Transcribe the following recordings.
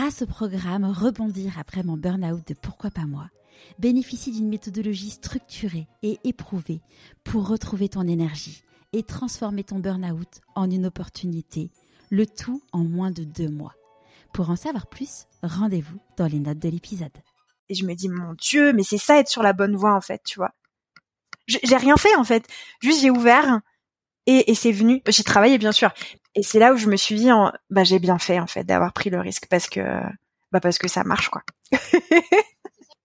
grâce au programme Rebondir après mon burn-out de Pourquoi pas moi, bénéficie d'une méthodologie structurée et éprouvée pour retrouver ton énergie et transformer ton burn-out en une opportunité, le tout en moins de deux mois. Pour en savoir plus, rendez-vous dans les notes de l'épisode. Et je me dis, mon Dieu, mais c'est ça être sur la bonne voie, en fait, tu vois. J'ai rien fait, en fait. Juste, j'ai ouvert et, et c'est venu. J'ai travaillé, bien sûr. Et c'est là où je me suis dit, en, bah, j'ai bien fait, en fait, d'avoir pris le risque parce que, bah, parce que ça marche, quoi.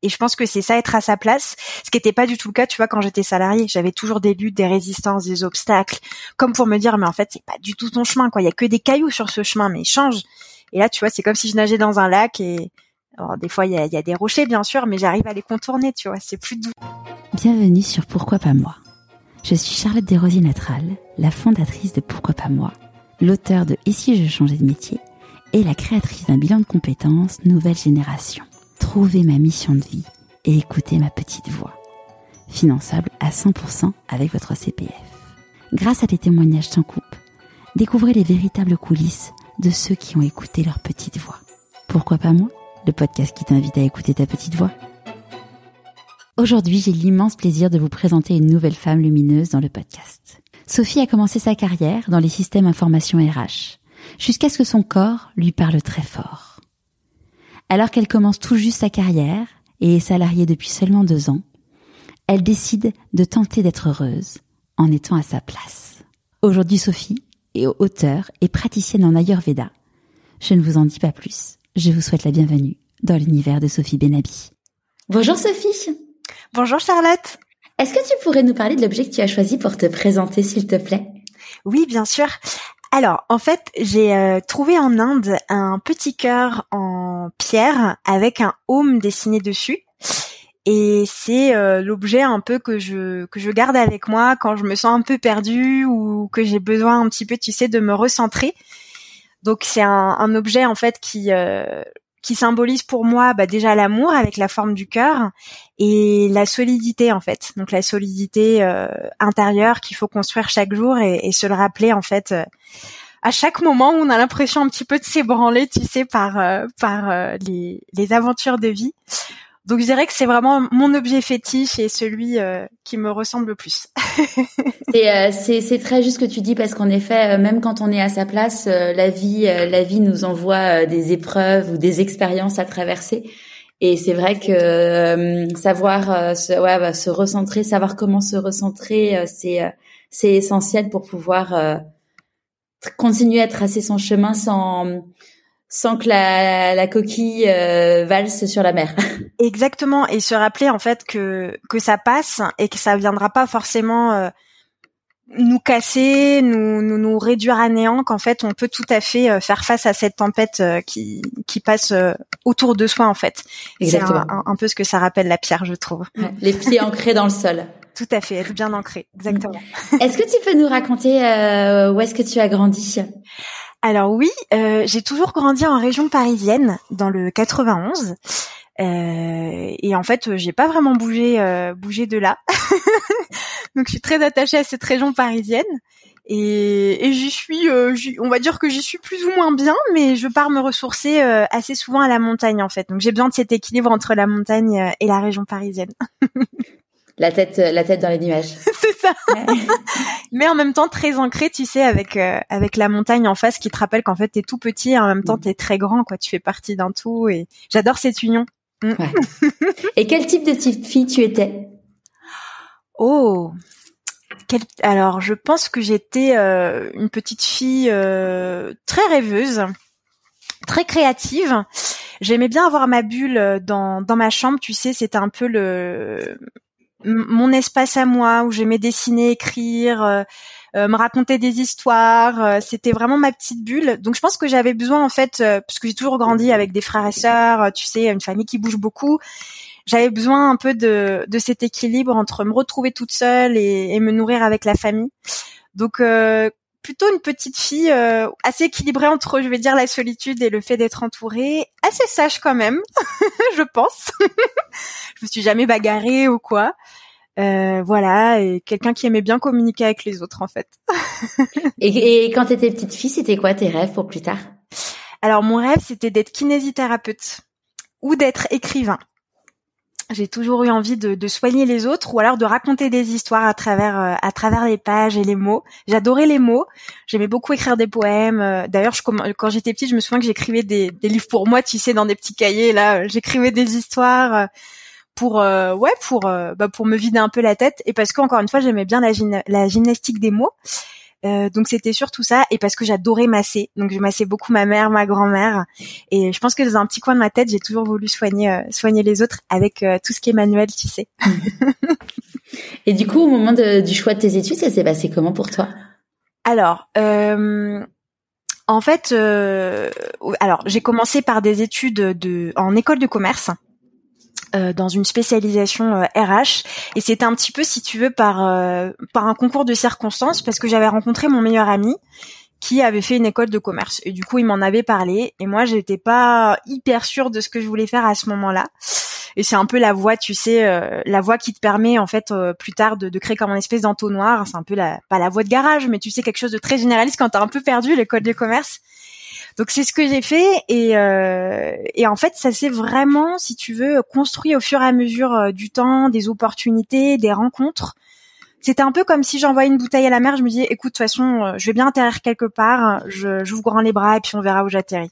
Et je pense que c'est ça être à sa place, ce qui n'était pas du tout le cas, tu vois, quand j'étais salariée. J'avais toujours des luttes, des résistances, des obstacles, comme pour me dire, mais en fait, c'est pas du tout ton chemin, quoi. Il y a que des cailloux sur ce chemin, mais change. Et là, tu vois, c'est comme si je nageais dans un lac et alors, des fois, il y a, y a, des rochers, bien sûr, mais j'arrive à les contourner, tu vois. C'est plus doux. Bienvenue sur Pourquoi pas moi. Je suis Charlotte Desrosiers Natral, la fondatrice de Pourquoi pas moi, l'auteur de Et si je changeais de métier et la créatrice d'un bilan de compétences Nouvelle Génération. Trouvez ma mission de vie et écoutez ma petite voix. Finançable à 100% avec votre CPF. Grâce à des témoignages sans coupe, découvrez les véritables coulisses de ceux qui ont écouté leur petite voix. Pourquoi pas moi Le podcast qui t'invite à écouter ta petite voix? Aujourd'hui, j'ai l'immense plaisir de vous présenter une nouvelle femme lumineuse dans le podcast. Sophie a commencé sa carrière dans les systèmes information RH, jusqu'à ce que son corps lui parle très fort. Alors qu'elle commence tout juste sa carrière et est salariée depuis seulement deux ans, elle décide de tenter d'être heureuse en étant à sa place. Aujourd'hui, Sophie est auteure et praticienne en Ayurveda. Je ne vous en dis pas plus. Je vous souhaite la bienvenue dans l'univers de Sophie Benabi. Bonjour Sophie. Bonjour Charlotte. Est-ce que tu pourrais nous parler de l'objet que tu as choisi pour te présenter, s'il te plaît? Oui, bien sûr. Alors, en fait, j'ai euh, trouvé en Inde un petit cœur en pierre avec un home dessiné dessus. Et c'est euh, l'objet un peu que je que je garde avec moi quand je me sens un peu perdue ou que j'ai besoin un petit peu, tu sais, de me recentrer. Donc c'est un, un, objet en fait qui euh, qui symbolise pour moi bah, déjà l'amour avec la forme du cœur et la solidité en fait. Donc la solidité euh, intérieure qu'il faut construire chaque jour et, se le rappeler en fait euh, à chaque moment où on a l'impression un petit peu de s'ébranler, tu sais, par euh, par les aventures de vie. Donc je dirais que c'est vraiment mon objet fétiche et celui euh, qui me ressemble le plus. euh, c'est très juste ce que tu dis parce qu'en effet, euh, même quand on est à sa place, euh, la vie la vie nous envoie des épreuves ou des expériences à traverser. Et c'est vrai que savoir se, ouais, bah, se recentrer, savoir comment se recentrer, c'est c'est essentiel pour pouvoir continuer à tracer son chemin sans sans que la, la coquille euh, valse sur la mer. Exactement, et se rappeler en fait que que ça passe et que ça viendra pas forcément euh, nous casser, nous, nous nous réduire à néant, qu'en fait on peut tout à fait euh, faire face à cette tempête euh, qui qui passe euh, autour de soi en fait. C'est un, un, un, peu ce que ça rappelle la pierre, je trouve. Ouais, les pieds ancrés dans le sol. Tout à fait, être bien ancré, exactement. Est-ce que tu peux nous raconter où est-ce que tu as grandi? Alors oui, euh, j'ai toujours grandi en région parisienne, dans le 91. Euh, et en fait, j'ai pas vraiment bougé, euh, bougé de là. Donc, je suis très attachée à cette région parisienne. Et, j'y suis, euh, on va dire que j'y suis plus ou moins bien, mais je pars me ressourcer assez souvent à la montagne en fait. Donc, j'ai besoin de cet équilibre entre la montagne et la région parisienne. la tête la tête dans les nuages. c'est ça. Mais en même temps très ancré, tu sais, avec euh, avec la montagne en face qui te rappelle qu'en fait t'es tout petit et en même temps t'es très grand, quoi. Tu fais partie d'un tout et j'adore cette union. Mm. Ouais. et quel type de petite fille tu étais? Oh. Quel... Alors, je pense que j'étais euh, une petite fille euh, très rêveuse, très créative. J'aimais bien avoir ma bulle dans, dans ma chambre, tu sais, c'était un peu le mon espace à moi où j'aimais dessiner, écrire, euh, euh, me raconter des histoires. Euh, c'était vraiment ma petite bulle. Donc je pense que j'avais besoin en fait, euh, parce que j'ai toujours grandi avec des frères et sœurs, euh, tu sais, une famille qui bouge beaucoup. J'avais besoin un peu de, de cet équilibre entre me retrouver toute seule et, et me nourrir avec la famille. Donc plutôt une petite fille euh, assez équilibrée entre, je vais dire, la solitude et le fait d'être entourée, assez sage quand même, je pense. je me suis jamais bagarrée ou quoi. Euh, voilà, et quelqu'un qui aimait bien communiquer avec les autres en fait. et, et, quand t'étais petite fille, c'était quoi tes rêves pour plus tard? Alors mon rêve, c'était d'être kinésithérapeute ou d'être écrivain. J'ai toujours eu envie de, soigner les autres ou alors de raconter des histoires à travers euh, à travers les pages et les mots. J'adorais les mots. J'aimais beaucoup écrire des poèmes. Euh, d'ailleurs, quand j'étais petite, je me souviens que j'écrivais des, livres pour moi, tu sais, dans des petits cahiers. Là, j'écrivais des histoires euh, pour ouais pour bah, pour me vider un peu la tête et parce qu'encore une fois, j'aimais bien la gymnastique des mots. Euh, donc c'était surtout ça et parce que j'adorais masser. Donc je massais beaucoup ma mère, ma grand-mère et je pense que dans un petit coin de ma tête, j'ai toujours voulu soigner euh, soigner les autres avec euh, tout ce qui est manuel, tu sais. et du coup, au moment du choix de tes études, ça s'est passé comment pour toi? Alors, en fait, alors j'ai commencé par des études de en école de commerce. Euh, dans une spécialisation RH euh, et c'était un petit peu si tu veux par euh, par un concours de circonstances parce que j'avais rencontré mon meilleur ami qui avait fait une école de commerce. Et du coup il m'en avait parlé. Et moi j'étais pas hyper sûre de ce que je voulais faire à ce moment-là. Et c'est un peu la voie tu sais la voie qui te permet en fait plus tard de, de, créer comme une espèce d'entonnoir. C'est un peu la pas la voie de garage mais tu sais quelque chose de très généraliste quand t'as un peu perdu l'école de commerce donc c'est ce que j'ai fait et, euh, et en fait ça s'est vraiment, si tu veux, construit au fur et à mesure euh, du temps, des opportunités, des rencontres. C'était un peu comme si j'envoyais une bouteille à la mer, je me disais écoute de toute façon euh, je vais bien atterrir quelque part, je j'ouvre grand les bras et puis on verra où j'atterris.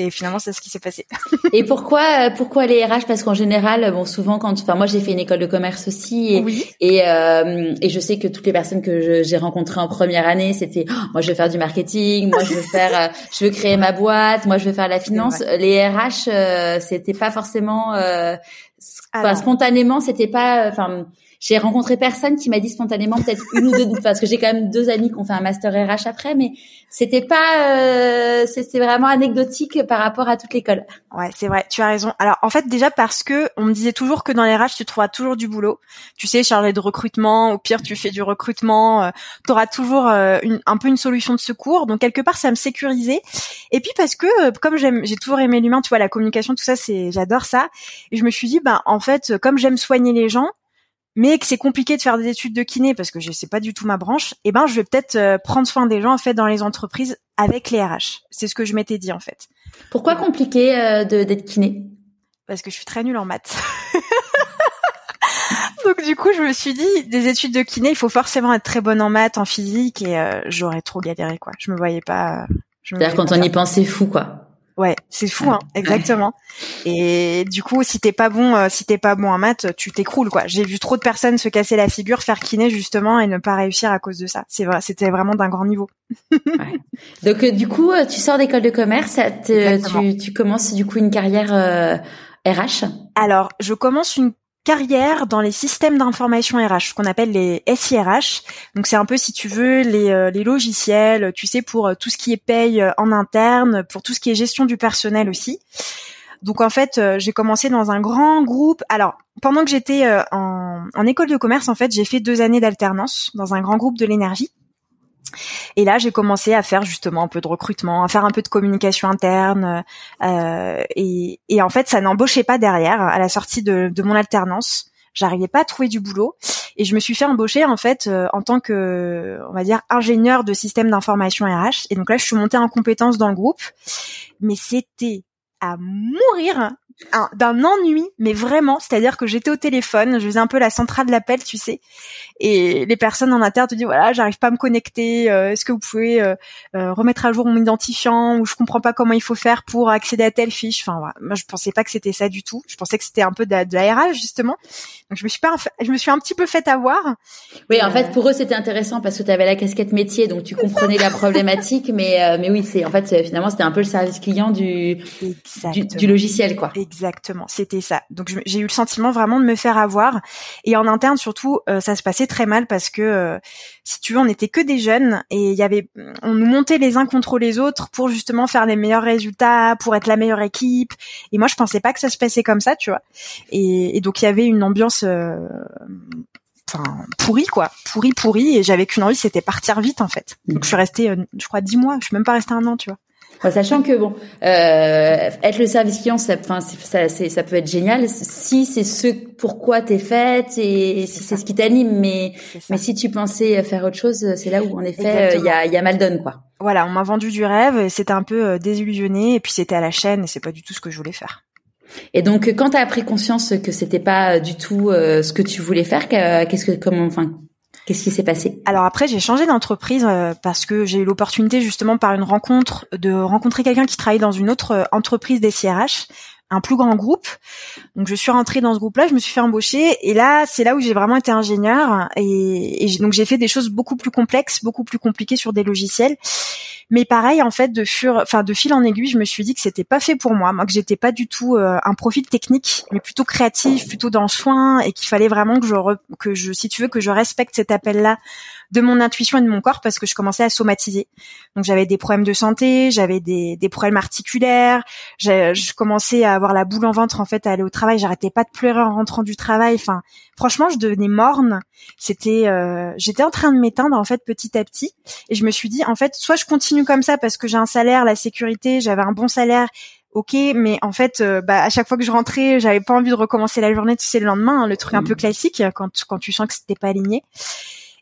Et finalement, c'est ce qui s'est passé. et pourquoi, euh, pourquoi les RH? Parce qu'en général, bon, souvent quand, enfin, moi, j'ai fait une école de commerce aussi, et oui. et, euh, et, je sais que toutes les personnes que j'ai rencontrées en première année, c'était, oh, moi, je veux faire du marketing, moi, je veux faire, euh, je veux créer ma boîte, moi, je veux faire la finance. Les RH, euh, c'était pas forcément, euh, spontanément, c'était pas, enfin j'ai rencontré personne qui m'a dit spontanément peut-être une ou deux parce que j'ai quand même deux amis qui ont fait un master RH après mais c'était pas euh, c'était vraiment anecdotique par rapport à toute l'école. Ouais, c'est vrai, tu as raison. Alors en fait déjà parce que on me disait toujours que dans les RH tu trouveras toujours du boulot. Tu sais, chargé de recrutement, au pire tu fais du recrutement, euh, tu auras toujours euh, une, un peu une solution de secours. Donc quelque part ça me sécurisait. Et puis parce que euh, comme j'aime j'ai toujours aimé l'humain, tu vois la communication tout ça c'est j'adore ça et je me suis dit ben en fait comme j'aime soigner les gens, mais que c'est compliqué de faire des études de kiné parce que je sais pas du tout ma branche, eh ben je vais peut-être euh, prendre soin des gens en fait dans les entreprises avec les RH. C'est ce que je m'étais dit en fait. Pourquoi compliqué euh, d'être kiné? Parce que je suis très nulle en maths. Donc du coup, je me suis dit, des études de kiné, il faut forcément être très bonne en maths, en physique, et euh, j'aurais trop galéré quoi. Je me voyais pas. C'est-à-dire quand on y pense, c'est fou quoi. Ouais, c'est fou, hein, exactement. Et du coup, si t'es pas bon, euh, si t'es pas bon en maths, tu t'écroules, quoi. J'ai vu trop de personnes se casser la figure, faire kiné justement, et ne pas réussir à cause de ça. C'est vrai, c'était vraiment d'un grand niveau. ouais. Donc euh, du coup, euh, tu sors d'école de commerce, tu, tu, commences du coup une carrière RH. Alors, je commence une carrière dans les systèmes d'information RH, ce qu'on appelle les SIRH. Donc c'est un peu, si tu veux, les, euh, logiciels, tu sais, pour euh, tout ce qui est paye euh, en interne, pour tout ce qui est gestion du personnel aussi. Donc en fait, j'ai commencé dans un grand groupe. Alors pendant que j'étais en école de commerce, en fait, j'ai fait deux années d'alternance dans un grand groupe de l'énergie. Et là, j'ai commencé à faire justement un peu de recrutement, à faire un peu de communication interne. Euh, et, et, en fait, ça n'embauchait pas derrière. À la sortie de, de mon alternance, j'arrivais pas à trouver du boulot. Et je me suis fait embaucher en fait euh, en tant que, on va dire, ingénieur de système d'information RH. Et donc là, je suis montée en compétence dans le groupe. Mais c'était à mourir d'un ennui, mais vraiment, c'est-à-dire que j'étais au téléphone, je faisais un peu la centrale de l'appel, tu sais, et les personnes en interne te disent voilà, j'arrive pas à me connecter, euh, est-ce que vous pouvez euh, euh, remettre à jour mon identifiant ou je comprends pas comment il faut faire pour accéder à telle fiche. Enfin, voilà. moi je pensais pas que c'était ça du tout. Je pensais que c'était un peu de, de la RH justement. Donc je me suis pas, je me suis un petit peu fait avoir. Oui, en fait pour eux c'était intéressant parce que tu avais la casquette métier, donc tu comprenais la problématique, mais mais oui c'est en fait finalement c'était un peu le service client du du, du, logiciel quoi. Exactement, c'était ça. Donc j'ai eu le sentiment vraiment de me faire avoir. Et en interne surtout, euh, ça se passait très mal parce que euh, si tu veux, on n'était que des jeunes et il y avait, on nous montait les uns contre les autres pour justement faire les meilleurs résultats, pour être la meilleure équipe. Et moi, je pensais pas que ça se passait comme ça, tu vois. Et, donc il y avait une ambiance. Euh, enfin pourri quoi, pourri pourri et j'avais qu'une envie, c'était partir vite en fait. Donc je suis restée, je crois dix mois, je suis même pas restée un an, tu vois sachant que bon, euh, être le service client, ça, enfin, ça, ça peut être génial si c'est ce pourquoi t'es faite et si c'est ce qui t'anime. Mais mais si tu pensais faire autre chose, c'est là où en effet il y a, y a mal donne quoi. Voilà, on m'a vendu du rêve et c'était un peu désillusionné et puis c'était à la chaîne et c'est pas du tout ce que je voulais faire. Et donc, quand tu as pris conscience que c'était pas du tout ce que tu voulais faire, qu'est-ce que, comment, enfin, Qu'est-ce qui s'est passé? Alors après, j'ai changé d'entreprise euh, parce que j'ai eu l'opportunité justement par une rencontre de rencontrer quelqu'un qui travaillait dans une autre euh, entreprise des CRH un plus grand groupe. Donc je suis rentrée dans ce groupe-là, je me suis fait embaucher et là c'est là où j'ai vraiment été ingénieur et, donc j'ai fait des choses beaucoup plus complexes, beaucoup plus compliquées sur des logiciels. Mais pareil en fait de fur, enfin de fil en aiguille, je me suis dit que c'était pas fait pour moi, moi que j'étais pas du tout euh, un profil technique, mais plutôt créatif, plutôt dans le soin et qu'il fallait vraiment que je que je si tu veux que je respecte cet appel-là de mon intuition et de mon corps parce que je commençais à somatiser. Donc j'avais des problèmes de santé, j'avais des, des problèmes articulaires, je commençais à avoir la boule en ventre en fait à aller au travail, j'arrêtais pas de pleurer en rentrant du travail. Enfin, franchement, je devenais morne. C'était, euh, j'étais en train de m'éteindre en fait petit à petit et je me suis dit en fait soit je continue comme ça parce que j'ai un salaire, la sécurité, j'avais un bon salaire ok, mais en fait, euh, bah, à chaque fois que je rentrais, j'avais pas envie de recommencer la journée, tu sais, le lendemain, hein, le truc un peu mmh. classique quand quand tu sens que c'était pas aligné.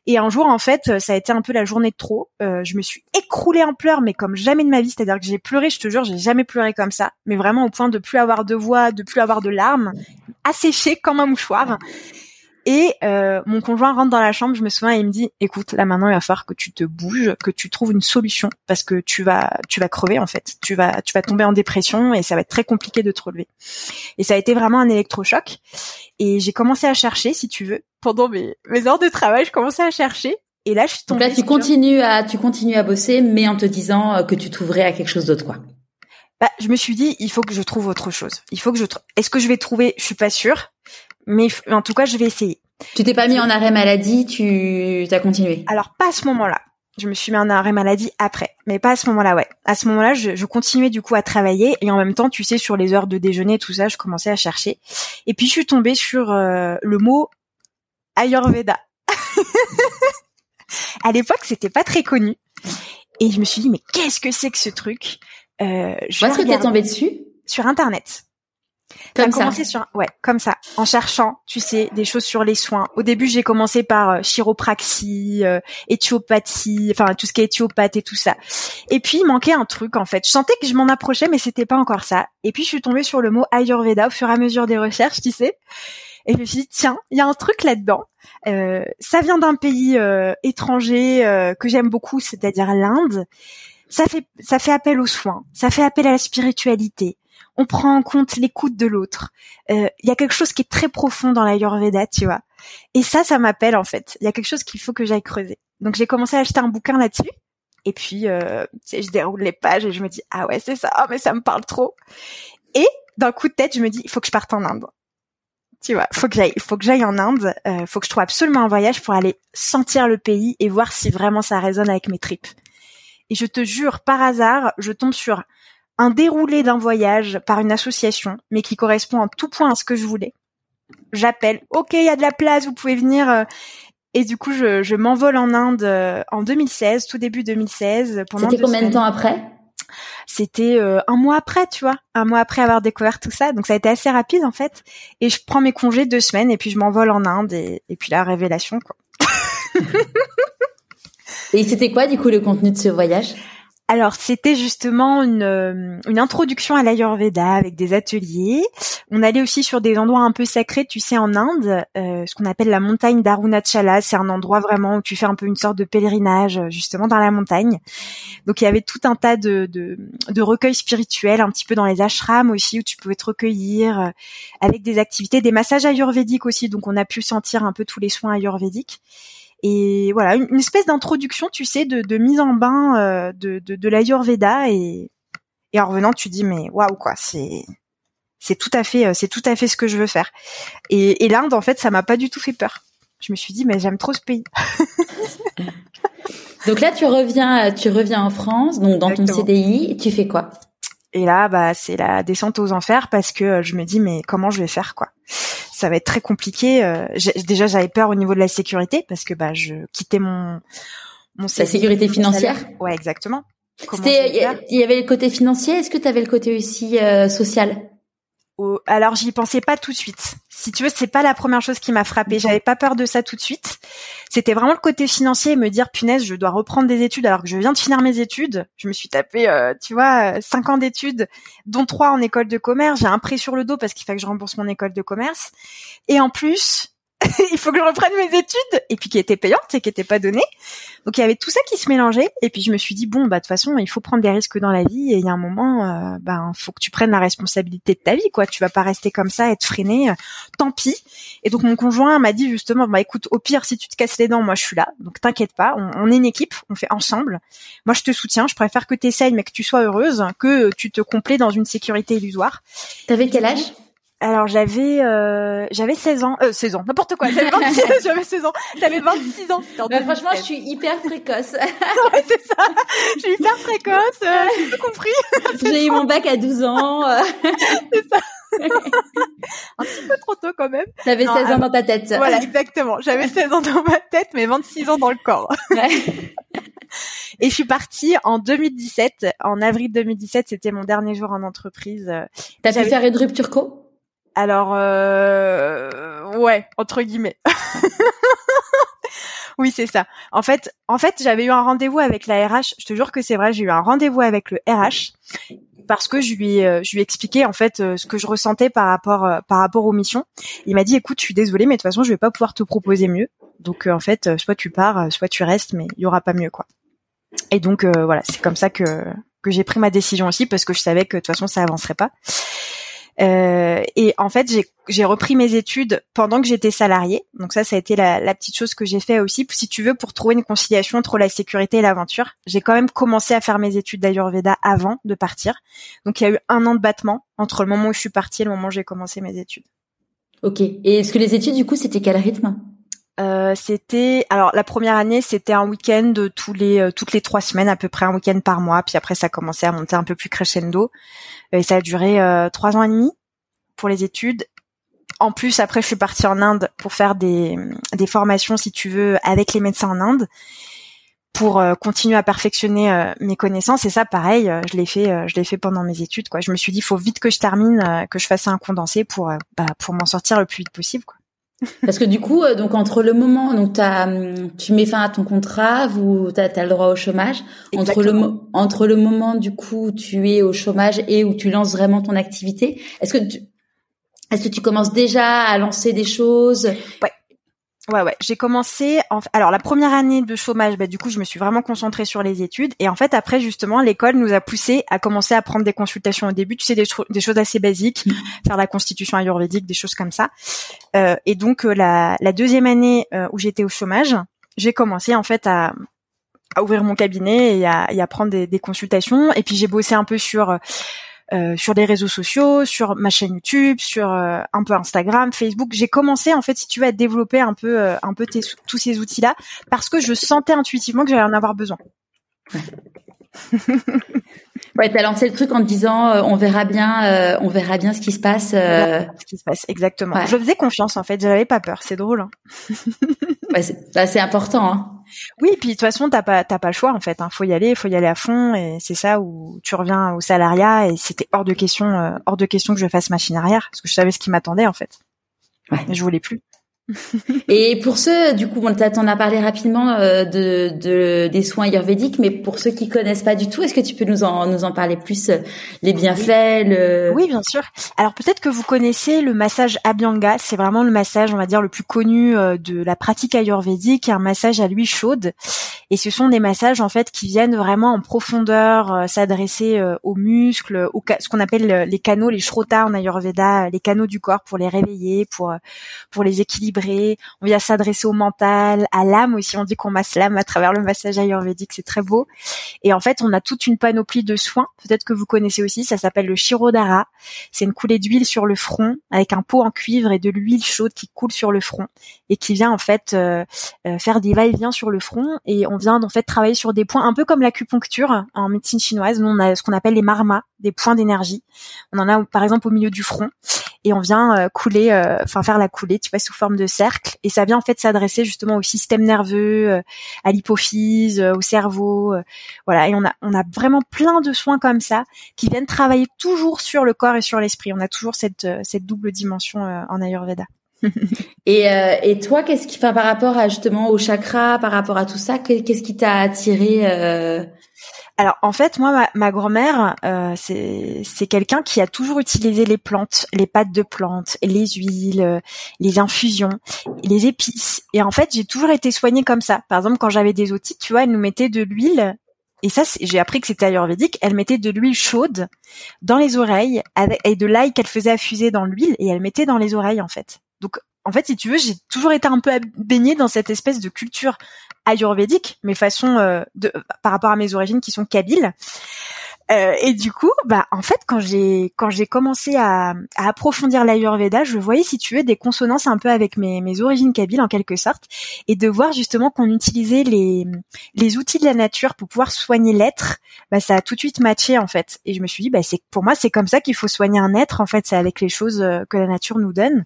Et un jour, en fait, ça a été un peu la journée de trop. Euh, je me suis écroulée en pleurs, mais comme jamais de ma vie. C'est-à-dire que j'ai pleuré, je te jure, j'ai jamais pleuré comme ça. Mais vraiment au point de plus avoir de voix, de plus avoir de larmes, asséchée comme un mouchoir. Et euh, mon conjoint rentre dans la chambre, je me souviens, et il me dit "Écoute, là maintenant, il va falloir que tu te bouges, que tu trouves une solution, parce que tu vas, tu vas crever en fait. Tu vas, tu vas tomber en dépression et ça va être très compliqué de te relever." Et ça a été vraiment un électrochoc. Et j'ai commencé à chercher, si tu veux, pendant mes, mes heures de travail, je commençais à chercher. Et là, je suis tombée. Donc là, tu continues à, tu continues à bosser, mais en te disant euh, que tu trouverais à quelque chose d'autre, quoi. Bah, je me suis dit, il faut que je trouve autre chose. Il faut que je. Est-ce que je vais trouver? Je suis pas sûre mais en tout cas, je vais essayer. Tu t'es pas mis en arrêt maladie, tu as continué? Alors pas à ce moment-là. Je me suis mis en arrêt maladie après, mais pas à ce moment-là, ouais. À ce moment-là, je, je, continuais du coup à travailler et en même temps, tu sais, sur les heures de déjeuner, tout ça, je commençais à chercher. Et puis je suis tombée sur euh, le mot Ayurveda. à l'époque, c'était pas très connu. Et je me suis dit, mais qu'est-ce que c'est que ce truc? Euh, je Où est-ce que t'es tombée dessus Sur Internet. Comme ça. Commencé sur, ouais, comme ça, en cherchant, tu sais, des choses sur les soins. Au début, j'ai commencé par euh, chiropraxie, euh, éthiopathie, enfin tout ce qui est éthiopathe et tout ça. Et puis il manquait un truc en fait. Je sentais que je m'en approchais, mais c'était pas encore ça. Et puis je suis tombée sur le mot Ayurveda au fur et à mesure des recherches, tu sais. Et je me suis dit tiens, il y a un truc là-dedans. Euh, ça vient d'un pays euh, étranger que j'aime beaucoup, c'est-à-dire l'Inde. Ça fait ça fait appel aux soins, ça fait appel à la spiritualité on prend en compte l'écoute de l'autre. Euh, il y a quelque chose qui est très profond dans l'Ayurveda, tu vois. Et ça, ça m'appelle en fait. Il y a quelque chose qu'il faut que j'aille creuser. Donc j'ai commencé à acheter un bouquin là-dessus. Et puis, euh, je déroule les pages et je me dis ah ouais c'est ça, oh, mais ça me parle trop. Et d'un coup de tête, je me dis il faut que je parte en Inde. Tu vois, faut que j'aille, faut que j'aille en Inde. Euh, faut que je trouve absolument un voyage pour aller sentir le pays et voir si vraiment ça résonne avec mes tripes. Et je te jure, par hasard, je tombe sur un déroulé d'un voyage par une association, mais qui correspond en tout point à ce que je voulais. J'appelle, ok, il y a de la place, vous pouvez venir. Euh, et du coup, je, m'envole en Inde euh, en 2016, tout début 2016. C'était combien de temps après? C'était euh, un mois après, tu vois, un mois après avoir découvert tout ça. Donc ça a été assez rapide en fait. Et je prends mes congés deux semaines et puis je m'envole en Inde et, et puis la révélation quoi. et c'était quoi du coup le contenu de ce voyage? Alors c'était justement une, euh, une introduction à l'Ayurveda avec des ateliers. On allait aussi sur des endroits un peu sacrés, tu sais, en Inde, euh, ce qu'on appelle la montagne d'Arunachala. C'est un endroit vraiment où tu fais un peu une sorte de pèlerinage justement dans la montagne. Donc il y avait tout un tas de, de, de recueils spirituels, un petit peu dans les ashrams aussi où tu pouvais te recueillir euh, avec des activités, des massages ayurvédiques aussi. Donc on a pu sentir un peu tous les soins ayurvédiques et voilà une, espèce d'introduction tu sais de, de, mise en bain euh, de, de, de l'Ayurveda et, et en revenant tu dis mais waouh quoi c'est c'est tout à fait euh, c'est tout à fait ce que je veux faire. Et, et l'Inde en fait ça m'a pas du tout fait peur. Je me suis dit mais j'aime trop ce pays. Donc là tu reviens tu reviens en France donc dans ton CDI tu fais quoi? Et là bah c'est la descente aux enfers parce que je me dis mais comment je vais faire quoi? Ça va être très compliqué. Euh, déjà, j'avais peur au niveau de la sécurité parce que bah je quittais mon mon la sécurité financière? Ouais, exactement. il y avait le côté financier. Est-ce que tu avais le côté aussi euh, social? Alors j'y pensais pas tout de suite. Si tu veux, c'est pas la première chose qui m'a frappée. J'avais pas peur de ça tout de suite. C'était vraiment le côté financier et me dire punaise, je dois reprendre des études alors que je viens de finir mes études. Je me suis tapé, euh, tu vois, cinq ans d'études, dont trois en école de commerce. J'ai un prêt sur le dos parce qu'il fallait que je rembourse mon école de commerce. Et en plus, il faut que je reprenne mes études et puis qui étaient payantes et qui n'étaient pas données. Donc il y avait tout ça qui se mélangeait et puis je me suis dit bon bah de toute façon il faut prendre des risques dans la vie et il y a un moment euh, ben faut que tu prennes la responsabilité de ta vie quoi. Tu vas pas rester comme ça être freiné. Euh, tant pis. Et donc mon conjoint m'a dit justement bah écoute au pire si tu te casses les dents moi je suis là donc t'inquiète pas on, on, est une équipe on fait ensemble. Moi je te soutiens je préfère que tu essayes mais que tu sois heureuse que tu te complais dans une sécurité illusoire. T'avais quel âge? Alors j'avais euh, j'avais 16 ans, euh, 16 ans, n'importe quoi. J'avais 26, j'avais 16 ans, j'avais 26 ans. Bah, franchement, je suis hyper précoce. ouais, c'est ça. Je suis hyper précoce, euh, j'ai tout compris. j'ai eu mon bac à 12 ans. Euh. c'est ça. un petit peu trop tôt quand même. T'avais 16 ans dans ta tête. Voilà, exactement. J'avais 16 ans dans ma tête, mais 26 ans dans le corps. Ouais. Et je suis partie en 2017. En avril 2017, c'était mon dernier jour en entreprise. T'as pu faire une rupture co? Alors, euh, ouais, entre guillemets. oui, c'est ça. En fait, en fait, j'avais eu un rendez-vous avec la RH. Je te jure que c'est vrai. J'ai eu un rendez-vous avec le RH parce que je lui, euh, je lui expliquais en fait euh, ce que je ressentais par rapport, par rapport aux missions. Il m'a dit, écoute, je suis désolée, mais de toute façon, je vais pas pouvoir te proposer mieux. Donc, en fait, soit tu pars, soit tu restes, mais il y aura pas mieux, quoi. Et donc, voilà, c'est comme ça que que j'ai pris ma décision aussi parce que je savais que de toute façon, ça avancerait pas. Euh, et en fait, j'ai repris mes études pendant que j'étais salariée. Donc ça, ça a été la, petite chose que j'ai fait aussi. Si tu veux, pour trouver une conciliation entre la sécurité et l'aventure, j'ai quand même commencé à faire mes études d'Ayurveda avant de partir. Donc il y a eu un an de battement entre le moment où je suis partie et le moment où j'ai commencé mes études. Ok. Et est-ce que les études, du coup, c'était quel rythme? Euh, c'était alors la première année c'était un week-end tous les euh, toutes les trois semaines à peu près un week-end par mois puis après ça commençait à monter un peu plus crescendo et ça a duré euh, trois ans et demi pour les études. En plus, après, je suis partie en Inde pour faire des, des formations, si tu veux, avec les médecins en Inde, pour euh, continuer à perfectionner euh, mes connaissances. Et ça, pareil, je l'ai fait, je l'ai fait pendant mes études. Quoi. Je me suis dit, faut vite que je termine, que je fasse un condensé pour, bah, pour m'en sortir le plus vite possible. Quoi. Parce que du coup, euh, donc entre le moment, donc as, hum, tu mets fin à ton contrat, vous, t'as as le droit au chômage. Entre le entre le moment du coup où tu es au chômage et où tu lances vraiment ton activité, est-ce que tu, est-ce que tu commences déjà à lancer des choses? Ouais. Ouais, ouais. J'ai commencé. En... Alors la première année de chômage, bah, du coup, je me suis vraiment concentrée sur les études. Et en fait, après, justement, l'école nous a poussé à commencer à prendre des consultations au début. Tu sais, des, des choses assez basiques, mmh. faire la constitution ayurvédique, des choses comme ça. Euh, et donc euh, la, la, deuxième année euh, où j'étais au chômage, j'ai commencé en fait à, à, ouvrir mon cabinet et à, et à prendre des, des, consultations. Et puis j'ai bossé un peu sur euh, sur les réseaux sociaux, sur ma chaîne YouTube, sur euh, un peu Instagram, Facebook. J'ai commencé en fait, si tu veux, à développer un peu, euh, un peu tous ces outils-là parce que je sentais intuitivement que j'allais en avoir besoin. Ouais. t'as lancé le truc en te disant on verra bien, on verra bien ce qui se passe. Ce qui se passe, exactement. Je faisais confiance en fait, j'avais pas peur. C'est drôle. Hein. ouais, c'est bah, important. Hein. Oui, puis de toute façon, t'as pas t'as pas le choix en fait. Hein. Faut y aller, faut y aller à fond, et c'est ça où tu reviens au salariat. Et c'était hors de question, euh, hors de question que je fasse machine arrière, parce que je savais ce qui m'attendait en fait. Ouais. Mais je voulais plus. et pour ceux, du coup, on t'en a parlé rapidement euh, de, de, des soins ayurvédiques, mais pour ceux qui connaissent pas du tout, est-ce que tu peux nous en nous en parler plus, euh, les bienfaits oui. Le... oui, bien sûr. Alors peut-être que vous connaissez le massage Abhyanga, c'est vraiment le massage, on va dire, le plus connu euh, de la pratique ayurvédique, un massage à l'huile chaude. Et ce sont des massages en fait qui viennent vraiment en profondeur s'adresser aux muscles, aux, ce qu'on appelle les canaux, les shrotas en ayurveda, les canaux du corps pour les réveiller, pour pour les équilibrer on vient s'adresser au mental, à l'âme aussi. On dit qu'on masse l'âme à travers le massage ayurvédique, c'est très beau. Et en fait, on a toute une panoplie de soins. Peut-être que vous connaissez aussi, ça s'appelle le Shirodhara. C'est une coulée d'huile sur le front avec un pot en cuivre et de l'huile chaude qui coule sur le front et qui vient en fait euh, euh, faire des va-et-vient sur le front. Et on vient en fait travailler sur des points un peu comme l'acupuncture en médecine chinoise. Nous, on a ce qu'on appelle les marmas, des points d'énergie. On en a par exemple au milieu du front et on vient couler, enfin faire la coulée, tu vois, sous forme de cercle. Et ça vient en fait s'adresser justement au système nerveux, à l'hypophyse, au cerveau, voilà. Et on a on a vraiment plein de soins comme ça qui viennent travailler toujours sur le corps et sur l'esprit. On a toujours cette cette double dimension en Ayurveda. et, euh, et toi, qu'est-ce qui, enfin, par rapport à justement au chakra, par rapport à tout ça, qu'est-ce qui t'a attiré euh... Alors en fait, moi, ma, ma grand-mère, euh, c'est quelqu'un qui a toujours utilisé les plantes, les pâtes de plantes, les huiles, euh, les infusions, les épices. Et en fait, j'ai toujours été soignée comme ça. Par exemple, quand j'avais des otites, tu vois, elle nous mettait de l'huile et ça, j'ai appris que c'était ayurvédique. Elle mettait de l'huile chaude dans les oreilles et de l'ail qu'elle faisait affuser dans l'huile et elle mettait dans les oreilles en fait. Donc, en fait, si tu veux, j'ai toujours été un peu baignée dans cette espèce de culture ayurvédique, mais façon euh, de, par rapport à mes origines qui sont kabyles. Euh, et du coup, bah en fait, quand j'ai quand j'ai commencé à, à approfondir l'Ayurveda, je voyais, si tu veux, des consonances un peu avec mes, mes origines kabyles en quelque sorte, et de voir justement qu'on utilisait les les outils de la nature pour pouvoir soigner l'être, bah ça a tout de suite matché en fait. Et je me suis dit, bah c'est pour moi c'est comme ça qu'il faut soigner un être en fait, c'est avec les choses euh, que la nature nous donne.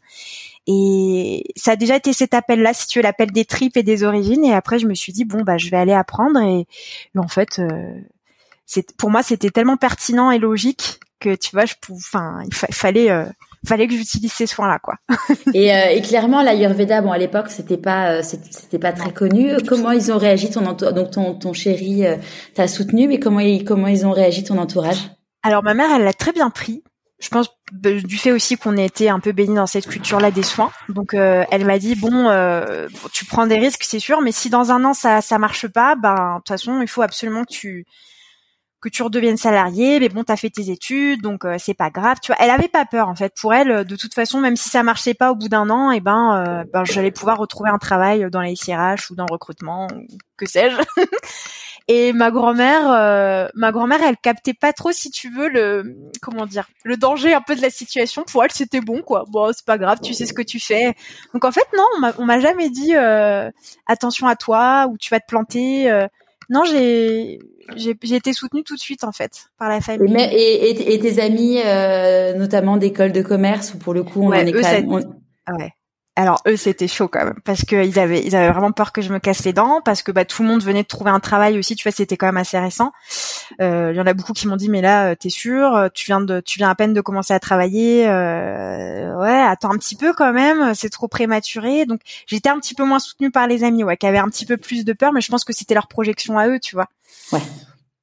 Et ça a déjà été cet appel-là, si tu veux, l'appel des tripes et des origines. Et après, je me suis dit bon bah je vais aller apprendre. Et, en fait, euh, c'est pour moi c'était tellement pertinent et logique que tu vois, je enfin il fallait euh, fallait que j'utilise ces soins là quoi. et, euh, et clairement l'ayurveda bon à l'époque c'était pas euh, c'était pas très connu. Comment ils ont réagi ton donc ton ton chéri t'a soutenu mais comment ils comment ils ont réagi ton entourage? Alors ma mère elle l'a très bien pris je pense du fait aussi qu'on ait été un peu béni dans cette culture-là des soins. Donc euh, elle m'a dit bon, euh, tu prends des risques, c'est sûr, mais si dans un an ça ça marche pas, ben de toute façon il faut absolument que tu que tu redeviennes salarié. Mais bon, t'as fait tes études, donc euh, c'est pas grave. Tu vois, elle avait pas peur en fait. Pour elle, de toute façon, même si ça marchait pas au bout d'un an, eh ben, ben j'allais pouvoir retrouver un travail dans les SIRH ou dans le recrutement, ou que sais-je. Et ma grand-mère, euh, ma grand-mère, elle captait pas trop, si tu veux, le comment dire, le danger un peu de la situation. Pour elle, c'était bon, quoi. Bon, c'est pas grave, tu sais ce que tu fais. Donc en fait, non, on m'a jamais dit euh, attention à toi ou tu vas te planter. Euh. non, j'ai j'ai été soutenue tout de suite en fait par la famille. Et, et, et tes amis, notamment d'école de commerce, ou pour le coup, on ouais, en est quand même. Ah ouais. Alors eux c'était chaud quand même parce qu'ils avaient ils avaient vraiment peur que je me casse les dents parce que bah tout le monde venait de trouver un travail aussi tu vois c'était quand même assez récent. Euh, il y en a beaucoup qui m'ont dit mais là euh, t'es sûr euh, tu viens de tu viens à peine de commencer à travailler ouais attends un petit peu quand même c'est trop prématuré donc j'étais un petit peu moins soutenue par les amis ouais qui avaient un petit peu plus de peur mais je pense que c'était leur projection à eux tu vois. Ouais.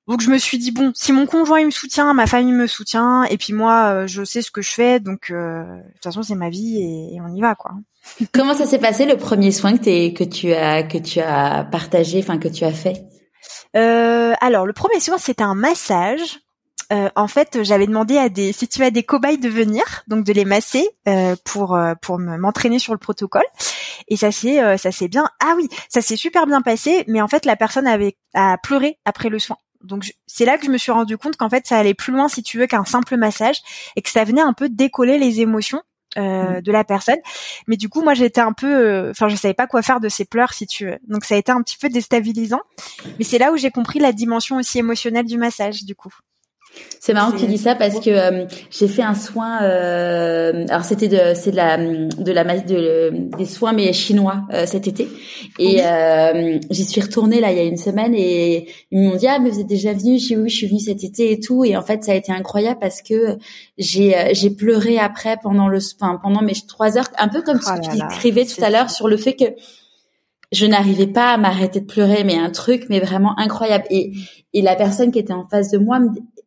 Donc je me suis dit bon, si mon conjoint il me soutient, ma famille me soutient, et puis moi euh, je sais ce que je fais, donc euh, de toute façon c'est ma vie et, on y va quoi. Comment ça s'est passé le premier soin que, tu as que tu as partagé, enfin que tu as fait? Euh, Alors le premier soin c'était un massage. en fait, j'avais demandé à des, si tu as des cobayes de venir, donc de les masser pour pour m'entraîner sur le protocole. Et ça s'est ça s'est bien. Ah oui, ça s'est super bien passé. Mais en fait, la personne avait a pleuré après le soin. Donc c'est là que je me suis rendu compte qu'en fait ça allait plus loin si tu veux qu'un simple massage et que ça venait un peu décoller les émotions euh, mmh. de la personne. Mais du coup moi j'étais un peu, euh, enfin je savais pas quoi faire de ces pleurs si tu veux. Donc ça a été un petit peu déstabilisant. Mais c'est là où j'ai compris la dimension aussi émotionnelle du massage du coup. C'est marrant que tu dis ça parce que euh, j'ai fait un soin. Euh, alors c'était de c'est de la de la de, des soins mais chinois euh, cet été et j'y suis retournée là il y a une semaine et ils m'ont dit ah mais vous êtes déjà venu. J'ai oui je suis venue cet été et tout et en fait ça a été incroyable parce que j'ai j'ai pleuré après pendant le enfin, pendant mes trois heures un peu comme ce que tu écrivais tout à l'heure sur le fait que je n'arrivais pas à m'arrêter de pleurer, mais un truc, mais vraiment incroyable. Et, et la personne qui était en face de moi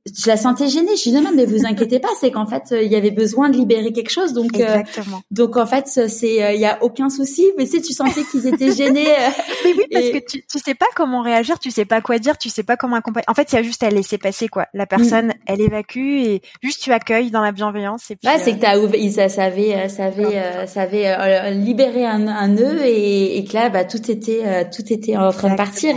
je la sentais gênée. Je dis non, non, mais vous inquiétez pas, c'est qu'en fait, euh, il y avait besoin de libérer quelque chose. Donc, euh, Exactement. donc en fait, c'est, euh, il y a aucun souci. Mais tu sais, tu sentais qu'ils étaient gênés. mais oui, parce que tu, tu sais pas comment réagir, tu sais pas quoi dire, tu sais pas comment accompagner. En fait, il y a juste à laisser passer quoi. La personne, mm. elle évacue et juste tu accueilles dans la bienveillance. Et puis, ouais, c'est que t'as ouvert, ça savait, savait, savait libérer un, un nœud et, et que là, bah tout était, tout était en train de partir.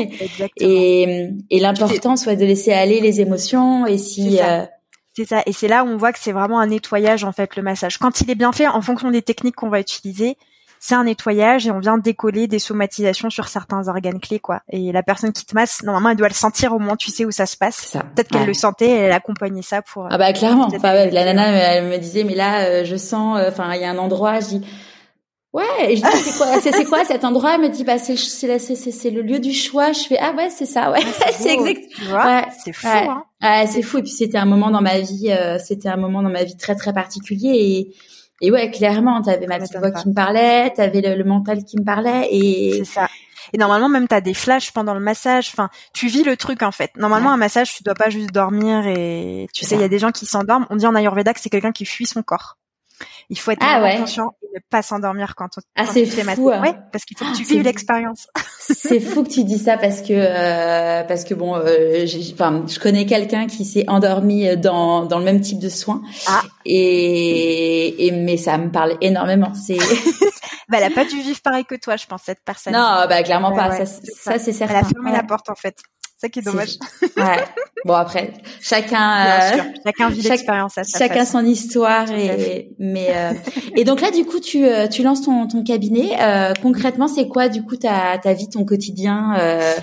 Et, et, l'important soit de laisser aller les émotions et si euh, c'est ça. Et c'est là où on voit que c'est vraiment un nettoyage en fait le massage. Quand il est bien fait, en fonction des techniques qu'on va utiliser, c'est un nettoyage et on vient décoller des somatisations sur certains organes clés, quoi. Et la personne qui te masse, normalement, elle doit le sentir au moins, tu sais où ça se passe. Peut-être qu'elle le sentait, elle accompagnait ça pour. Ah bah clairement. Enfin, la nana, elle me disait, mais là, je sens, enfin, il y a un endroit, je dis Ouais, et je dis c'est quoi c'est quoi cet endroit? Elle me dit bah c'est c'est c'est le lieu du choix. Je fais ah ouais, c'est ça. Ouais, c'est exact. Ouais, c'est fou ouais. hein. Ouais, c'est fou et puis c'était un moment dans ma vie euh, c'était un moment dans ma vie très très particulier et et ouais, clairement, t'avais ma petite voix qui me parlait, t'avais le, le mental qui me parlait et C'est ça. Et normalement, même t'as des flashs pendant le massage. Enfin, tu vis le truc en fait. Normalement, un massage, tu dois pas juste dormir et tu sais, il y a des gens qui s'endorment. On dit en Ayurveda que c'est quelqu'un qui fuit son corps. Il faut être ah ouais. conscient et ne pas s'endormir quand on ah c'est fou hein. ouais, parce qu'il faut que tu vives l'expérience. c'est fou que tu dis ça parce que euh, parce que bon euh, enfin je connais quelqu'un qui s'est endormi dans dans le même type de soins. Ah. et, et mais ça me parle énormément. C'est bah elle a pas dû vivre pareil que toi je pense cette personne. Non bah clairement pas. ça, ça, c'est certain elle a fermé la porte en fait ça qui est dommage. Ouais. Bon après, chacun, euh, chacun vit l'expérience à sa Chacun son histoire et mais euh, et donc là du coup tu euh, tu lances ton ton cabinet. Euh, concrètement, c'est quoi du coup ta ta vie, ton quotidien, euh,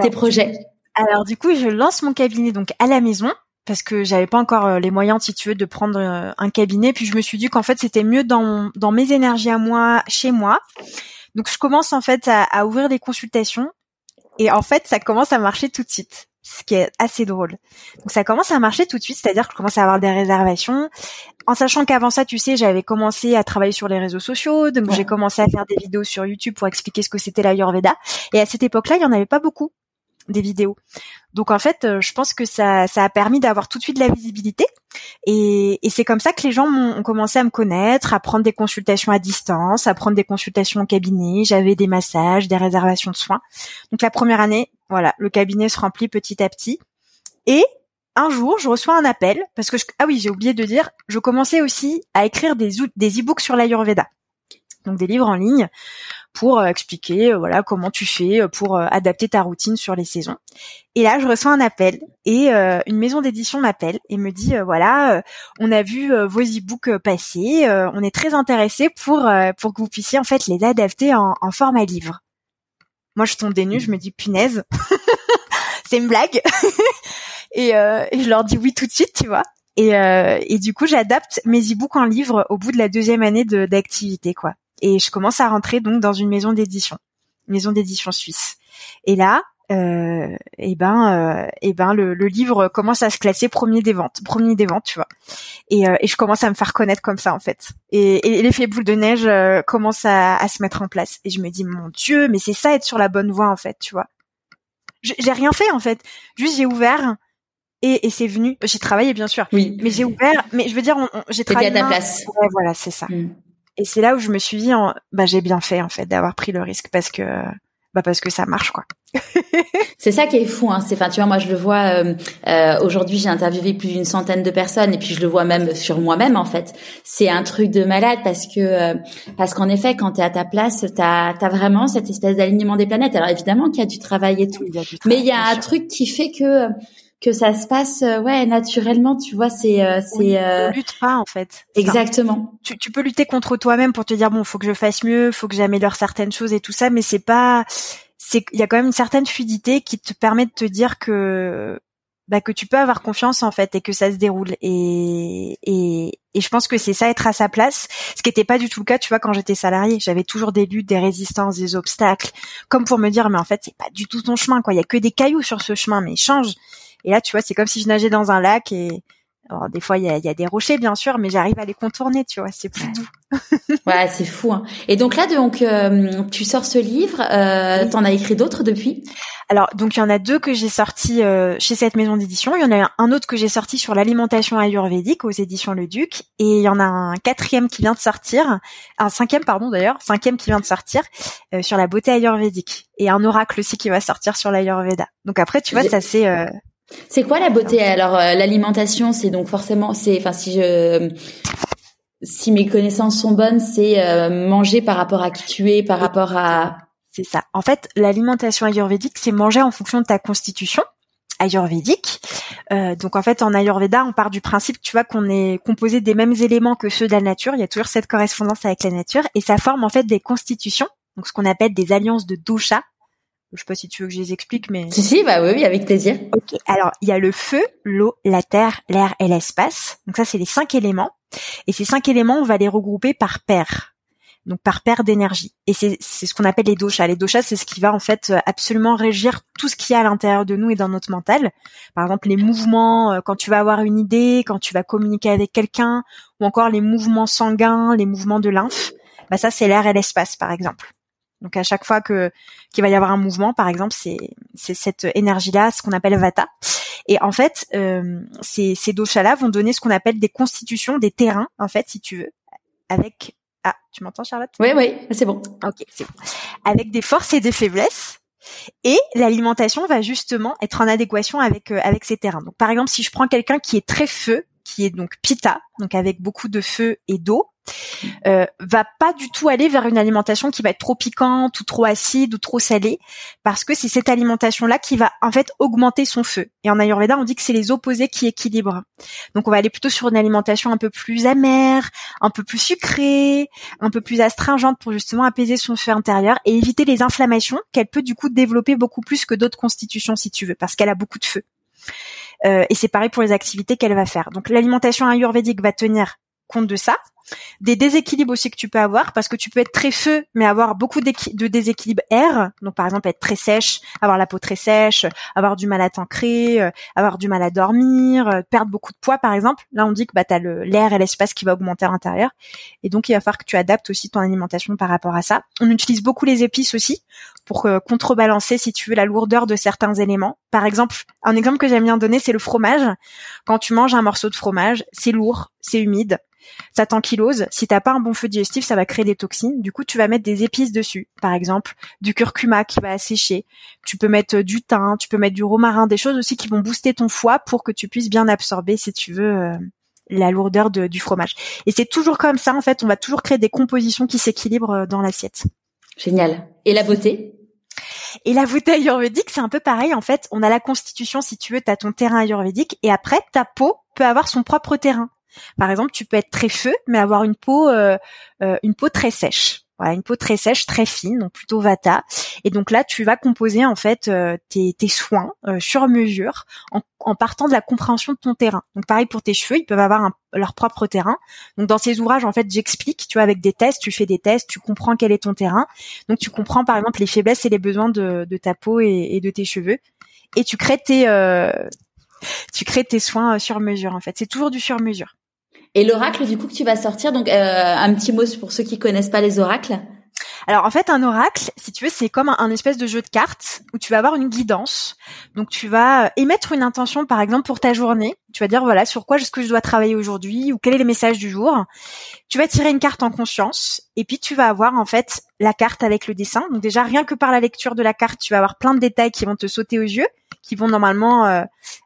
tes projets? Alors du coup, je lance mon cabinet donc à la maison parce que j'avais pas encore les moyens si tu veux de prendre un cabinet puis je me suis dit qu'en fait c'était mieux dans dans mes énergies à moi chez moi. Donc je commence en fait à, à ouvrir des consultations et en fait, ça commence à marcher tout de suite, ce qui est assez drôle. Donc ça commence à marcher tout de suite, c'est-à-dire que je commence à avoir des réservations, en sachant qu'avant ça, tu sais, j'avais commencé à travailler sur les réseaux sociaux, donc j'ai commencé à faire des vidéos sur YouTube pour expliquer ce que c'était l'Ayurveda. Et à cette époque-là, il y en avait pas beaucoup des vidéos. Donc en fait, euh, je pense que ça, ça a permis d'avoir tout de suite de la visibilité. Et, et c'est comme ça que les gens ont commencé à me connaître, à prendre des consultations à distance, à prendre des consultations au cabinet. J'avais des massages, des réservations de soins. Donc la première année, voilà, le cabinet se remplit petit à petit. Et un jour, je reçois un appel parce que ah oui, j'ai oublié de dire, je commençais aussi à écrire des des e-books sur l'Ayurveda donc des livres en ligne pour euh, expliquer euh, voilà comment tu fais euh, pour adapter ta routine sur les saisons. Et là, je reçois un appel et une maison d'édition m'appelle et me dit voilà, on a vu vos e-books passer, on est très intéressé pour pour que vous puissiez en fait les adapter en, en format livre. Moi, je tombe des nues, je me dis punaise, c'est une blague. et, et je leur dis oui tout de suite, tu vois. Et, et du coup, j'adapte mes e-books en livre au bout de la deuxième année d'activité, quoi et je commence à rentrer donc dans une maison d'édition, maison d'édition suisse. Et là, euh, et ben, euh, et ben le, le, livre commence à se classer premier des ventes, premier des ventes, tu vois. Et, euh, et je commence à me faire connaître comme ça en fait. Et, et l'effet boule de neige euh, commence à, à, se mettre en place. Et je me dis mon Dieu, mais c'est ça être sur la bonne voie en fait, tu vois. J'ai rien fait en fait, juste j'ai ouvert et, et c'est venu. J'ai travaillé bien sûr, oui. mais j'ai ouvert. Mais je veux dire, j'ai travaillé. à ta place. Ouais, voilà, c'est ça. Mm. Et c'est là où je me suis dit, bah j'ai bien fait en fait d'avoir pris le risque parce que bah parce que ça marche quoi. c'est ça qui est fou, hein. C'est, enfin, tu vois, moi je le vois. Euh, euh, aujourd'hui, j'ai interviewé plus d'une centaine de personnes et puis je le vois même sur moi-même en fait. C'est un truc de malade parce que euh, parce qu'en effet, quand t'es à ta place, t'as as vraiment cette espèce d'alignement des planètes. Alors évidemment qu'il y a du travail et tout, mais il y a un truc qui fait que que ça se passe euh, ouais naturellement tu vois c'est euh, c'est euh... lutte pas en fait. Exactement. tu, tu peux lutter contre toi-même pour te dire bon faut que je fasse mieux faut que j'améliore certaines choses et tout ça mais c'est pas c'est il y a quand même une certaine fluidité qui te permet de te dire que bah, que tu peux avoir confiance en fait et que ça se déroule. Et et, et je pense que c'est ça être à sa place. Ce qui n'était pas du tout le cas tu vois quand j'étais salarié j'avais toujours des luttes des résistances des obstacles comme pour me dire mais en fait c'est pas du tout ton chemin quoi. Il y a que des cailloux sur ce chemin mais change et là, tu vois, c'est comme si je nageais dans un lac et alors, des fois, il y a, y a, des rochers, bien sûr, mais j'arrive à les contourner, tu vois, c'est plus doux. ouais, c'est fou. Hein. Et donc là, donc, euh, tu sors ce livre, euh, t'en as écrit d'autres depuis? Alors, donc, il y en a deux que j'ai sortis euh, chez cette maison d'édition. Il y en a un autre que j'ai sorti sur l'alimentation ayurvédique aux éditions Le Duc. Et il y en a un quatrième qui vient de sortir, un cinquième, pardon, d'ailleurs, cinquième qui vient de sortir euh, sur la beauté ayurvédique. Et un oracle aussi qui va sortir sur l'ayurveda. Donc après, tu vois, ça c'est c'est quoi la beauté Alors euh, l'alimentation, c'est donc forcément, c'est, enfin si je, si mes connaissances sont bonnes, c'est euh, manger par rapport à qui tu es, par rapport à. C'est ça. En fait, l'alimentation ayurvédique, c'est manger en fonction de ta constitution ayurvédique. Euh, donc en fait en Ayurveda, on part du principe, tu vois, qu'on est composé des mêmes éléments que ceux de la nature. Il y a toujours cette correspondance avec la nature et ça forme en fait des constitutions, donc ce qu'on appelle des alliances de dosha. Je sais pas si tu veux que je les explique, mais si si, bah oui, avec plaisir. Ok. Alors il y a le feu, l'eau, la terre, l'air et l'espace. Donc ça c'est les cinq éléments. Et ces cinq éléments, on va les regrouper par paire donc par paire d'énergie. Et c'est ce qu'on appelle les doshas. Les doshas, c'est ce qui va en fait euh, absolument régir tout ce qu'il y a à l'intérieur de nous et dans notre mental. Par exemple, les mouvements euh, quand tu vas avoir une idée, quand tu vas communiquer avec quelqu'un, ou encore les mouvements sanguins, les mouvements de lymphe. Bah ça, c'est l'air et l'espace, par exemple. Donc à chaque fois que qu'il va y avoir un mouvement, par exemple, c'est c'est cette énergie-là, ce qu'on appelle vata. Et en fait, euh, ces, ces doshas-là vont donner ce qu'on appelle des constitutions, des terrains, en fait, si tu veux, avec ah, tu m'entends Charlotte? Oui, oui, c'est bon. Ok, c'est bon. Avec des forces et des faiblesses. Et l'alimentation va justement être en adéquation avec euh, avec ces terrains. Donc par exemple, si je prends quelqu'un qui est très feu, qui est donc pita, donc avec beaucoup de feu et d'eau, euh, va pas du tout aller vers une alimentation qui va être trop piquante ou trop acide ou trop salée, parce que c'est cette alimentation-là qui va en fait augmenter son feu. Et en Ayurveda, on dit que c'est les opposés qui équilibrent. Donc on va aller plutôt sur une alimentation un peu plus amère, un peu plus sucrée, un peu plus astringente pour justement apaiser son feu intérieur et éviter les inflammations qu'elle peut du coup développer beaucoup plus que d'autres constitutions si tu veux, parce qu'elle a beaucoup de feu. Euh, et c'est pareil pour les activités qu'elle va faire. Donc l'alimentation ayurvédique va tenir compte de ça. Des déséquilibres aussi que tu peux avoir parce que tu peux être très feu mais avoir beaucoup de déséquilibre air. Donc par exemple être très sèche, avoir la peau très sèche, avoir du mal à t'ancrer, euh, avoir du mal à dormir, euh, perdre beaucoup de poids par exemple. Là on dit que bah tu as l'air et l'espace qui va augmenter à l'intérieur et donc il va falloir que tu adaptes aussi ton alimentation par rapport à ça. On utilise beaucoup les épices aussi pour euh, contrebalancer si tu veux la lourdeur de certains éléments. Par exemple, un exemple que j'aime bien donner c'est le fromage. Quand tu manges un morceau de fromage, c'est lourd, c'est humide ça t'ankylose. Si t'as pas un bon feu digestif, ça va créer des toxines. Du coup, tu vas mettre des épices dessus. Par exemple, du curcuma qui va assécher. Tu peux mettre du thym, tu peux mettre du romarin, des choses aussi qui vont booster ton foie pour que tu puisses bien absorber, si tu veux, euh, la lourdeur du fromage. Et c'est toujours comme ça, en fait, on va toujours créer des compositions qui s'équilibrent euh, dans l'assiette. Génial. Et la beauté? Et la beauté ayurvédique, c'est un peu pareil. En fait, on a la constitution, si tu veux, tu as ton terrain ayurvédique, et après, ta peau peut avoir son propre terrain. Par exemple, tu peux être très feu, mais avoir une peau, euh, euh, une peau très sèche. Voilà, une peau très sèche, très fine, donc plutôt vata. Et donc là, tu vas composer en fait euh, tes, soins sur mesure en, partant de la compréhension de ton terrain. Donc pareil pour tes cheveux, ils peuvent avoir leur propre terrain. Donc dans ces ouvrages, en fait, j'explique, tu vois, avec des tests, tu fais des tests, tu comprends quel est ton terrain. Donc tu comprends par exemple les faiblesses et les besoins de, ta peau et, et, de tes cheveux. Et tu crées tes, tu crées tes soins sur mesure en fait. C'est toujours du sur mesure. Et l'oracle du coup que tu vas sortir, donc euh, un petit mot pour ceux qui connaissent pas les oracles. Alors en fait, un oracle, si tu veux, c'est comme un, espèce de jeu de cartes où tu vas avoir une guidance. Donc tu vas euh, émettre une intention, par exemple, pour ta journée. Tu vas dire voilà sur quoi est-ce que je dois travailler aujourd'hui ou quel est le message du jour. Tu vas tirer une carte en conscience et puis tu vas avoir en fait la carte avec le dessin. Donc déjà rien que par la lecture de la carte, tu vas avoir plein de détails qui vont te sauter aux yeux qui vont normalement euh,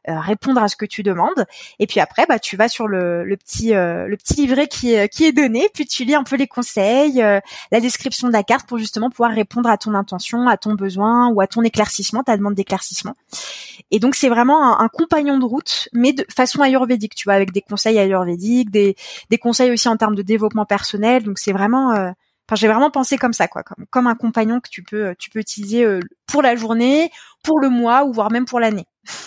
euh, répondre à ce que tu demandes. Et puis après, bah, tu vas sur le, petit euh, le petit livret qui est, qui est donné, puis tu lis un peu les conseils, la description de la carte pour justement pouvoir répondre à ton intention, à ton besoin ou à ton éclaircissement, ta demande d'éclaircissement. Et donc c'est vraiment un, compagnon de route, mais de façon ayurvédique, tu vois, avec des conseils ayurvédiques, des, des conseils aussi en termes de développement personnel. Donc c'est vraiment Enfin, j'ai vraiment pensé comme ça, quoi, comme, comme un compagnon que tu peux, tu peux utiliser euh, pour la journée, pour le mois ou voire même pour l'année.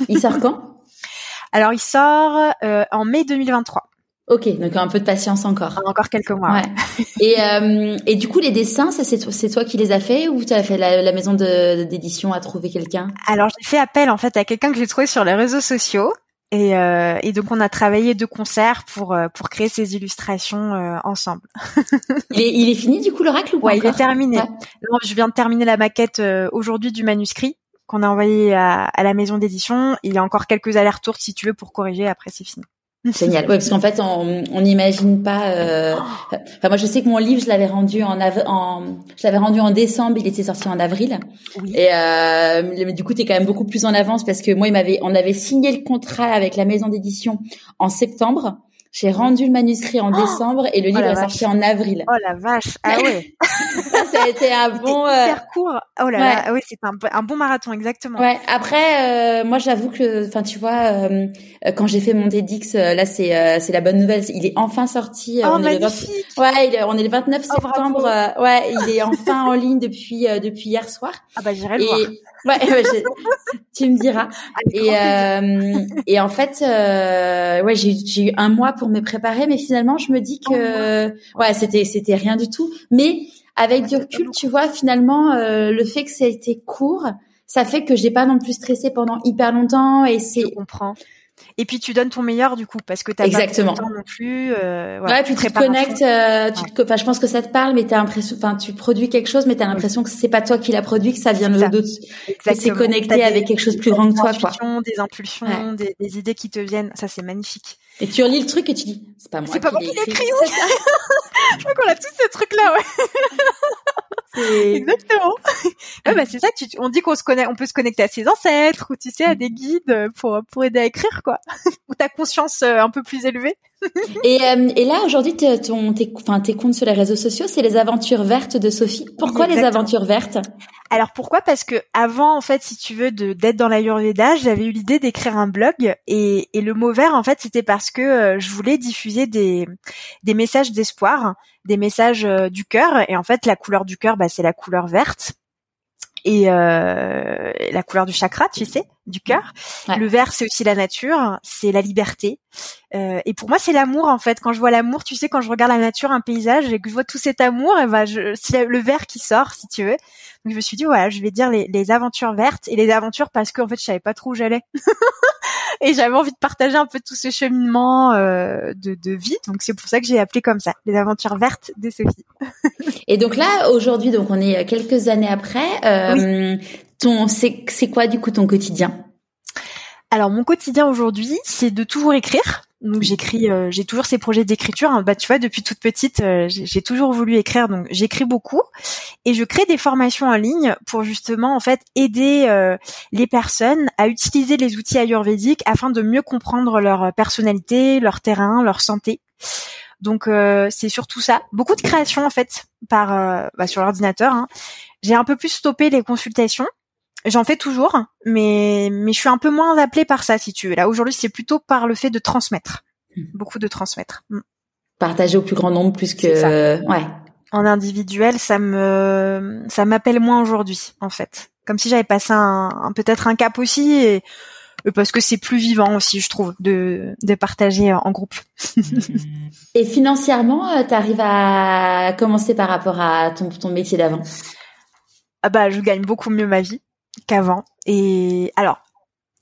Il sort quand? Alors, il sort euh, en mai 2023. Ok, donc un peu de patience encore. Encore quelques mois. Ouais. et, euh, et du coup, les dessins, ça c'est toi, qui les as fait ou tu as fait la, la maison d'édition à trouver quelqu'un? Alors j'ai fait appel en fait à quelqu'un que j'ai trouvé sur les réseaux sociaux et, euh, et, donc on a travaillé deux concerts pour euh, pour créer ces illustrations euh, ensemble. il, est, il est fini du coup l'oracle ou pas Ouais, il est terminé. je viens de terminer la maquette euh, aujourd'hui du manuscrit qu'on a envoyé à, à la maison d'édition. Il y a encore quelques allers-retours si tu veux pour corriger. Après c'est fini. Génial. Ouais, parce qu'en fait, on n'imagine pas. Euh... Enfin, moi, je sais que mon livre, je l'avais rendu en, en, je l'avais rendu en décembre. Il était sorti en avril. Oui. Et euh... mais du coup, t'es quand même beaucoup plus en avance parce que moi, il m'avait, on avait signé le contrat avec la maison d'édition en septembre. J'ai rendu le manuscrit en oh décembre et le livre oh est sorti en avril. Oh la vache Ah ouais Ça a été un bon. Euh, hyper court. Oh là là, ah oui, c'est un, un, bon marathon, exactement. Ouais. Après, euh, moi, j'avoue que, enfin, tu vois, euh, quand j'ai fait mon TEDx, euh, là, c'est euh, c'est la bonne nouvelle. Il est enfin sorti. Oh, on magnifique. Est ouais, il est, on est le 29 septembre. ouais, il est enfin en ligne depuis depuis hier soir. Ah bah j'irai le voir. Ouais, tu me diras. et euh, et en fait, euh, ouais, j'ai eu un mois pour me préparer, mais finalement, je me dis que ouais, c'était c'était rien du tout. Mais avec du recul, tu vois, finalement, euh, le fait que ça a été court, ça fait que j'ai pas non plus stressé pendant hyper longtemps et c'est. Je comprends. Et puis tu donnes ton meilleur du coup parce que t'as Exactement. pas le temps non plus. Euh, ouais, puis tu te connectes. Euh, tu enfin, je pense que ça te parle, mais t'as l'impression, enfin, tu produis quelque chose, mais t'as l'impression que c'est pas toi qui l'a produit, que ça vient de d'autres. Que c'est connecté avec quelque chose de plus grand que toi, quoi. Des impulsions, des, des, idées qui te viennent. Ça, c'est magnifique. Et tu relis le truc et tu dis, c'est pas moi. C'est pas moi qui l'ai écrit. je crois qu'on a tous ces trucs là, ouais. Exactement. ouais, bah, c'est ça. Tu, on dit qu'on se connaît, on peut se connecter à ses ancêtres ou tu sais à des guides pour pour aider à écrire quoi. ou ta conscience euh, un peu plus élevée. et, euh, et là aujourd'hui, ton, tes, enfin tes comptes sur les réseaux sociaux, c'est les aventures vertes de Sophie. Pourquoi les aventures vertes? Alors pourquoi? Parce que avant, en fait, si tu veux, d'être dans l'Ayurveda, j'avais eu l'idée d'écrire un blog et, et le mot vert, en fait, c'était parce que euh, je voulais diffuser des des messages d'espoir, des messages du cœur. Et en fait, la couleur du cœur, bah, c'est la couleur verte et euh, la couleur du chakra, tu sais, du cœur. Le vert, c'est aussi la nature, c'est la liberté. Euh, et pour moi, c'est l'amour en fait. Quand je vois l'amour, tu sais, quand je regarde la nature, un paysage, et que je vois tout cet amour, et ben, je, c'est le vert qui sort, si tu veux. Donc je me suis dit, voilà, je vais dire les, les aventures vertes et les aventures parce qu'en fait, je savais pas trop où j'allais. et j'avais envie de partager un peu tout ce cheminement euh, de, de, vie. Donc c'est pour ça que j'ai appelé comme ça, les aventures vertes de Sophie. et donc là, aujourd'hui, donc on est quelques années après. Euh, Ton, c'est, c'est quoi du coup ton quotidien? Alors mon quotidien aujourd'hui, c'est de toujours écrire. Donc j'écris, euh, j'ai toujours ces projets d'écriture. Bah tu vois, depuis toute petite, euh, j'ai toujours voulu écrire, donc j'écris beaucoup et je crée des formations en ligne pour justement en fait aider euh, les personnes à utiliser les outils ayurvédiques afin de mieux comprendre leur personnalité, leur terrain, leur santé. Donc c'est surtout ça. Beaucoup de créations en fait par bah, sur l'ordinateur. Hein. J'ai un peu plus stoppé les consultations J'en fais toujours, mais mais je suis un peu moins appelée par ça, si tu veux. Là, aujourd'hui, c'est plutôt par le fait de transmettre, hmm. beaucoup de transmettre. Hmm. Partager au plus grand nombre, plus que ouais. En individuel, ça me ça m'appelle moins aujourd'hui, en fait. Comme si j'avais passé un, peut-être un cap aussi, et, parce que c'est plus vivant aussi, je trouve, de de partager en groupe. et financièrement, euh, tu arrives à commencer par rapport à ton ton métier d'avant? Ah bah, je gagne beaucoup mieux ma vie qu'avant. Et alors,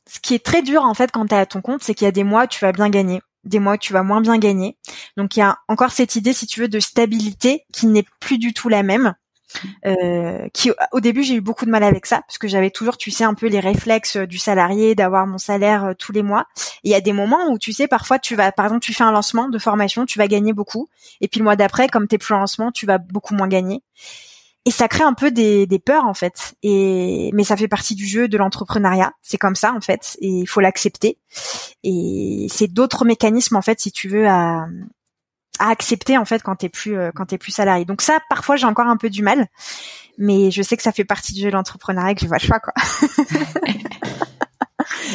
ce qui est très dur en fait quand tu es à ton compte, c'est qu'il y a des mois tu vas bien gagner, des mois tu vas moins bien gagner. Donc il y a encore cette idée, si tu veux, de stabilité qui n'est plus du tout la même. Euh, qui au début j'ai eu beaucoup de mal avec ça parce que j'avais toujours tu sais un peu les réflexes du salarié d'avoir mon salaire euh, tous les mois il y a des moments où tu sais parfois tu vas par exemple tu fais un lancement de formation tu vas gagner beaucoup et puis le mois d'après comme t'es plus en lancement tu vas beaucoup moins gagner et ça crée un peu des, des, peurs en fait. Et mais ça fait partie du jeu de l'entrepreneuriat. C'est comme ça en fait, et il faut l'accepter. Et c'est d'autres mécanismes en fait, si tu veux, à, à accepter en fait quand t'es plus euh, quand t'es plus salarié. Donc ça, parfois j'ai encore un peu du mal, mais je sais que ça fait partie du jeu de l'entrepreneuriat que j'ai pas le choix quoi.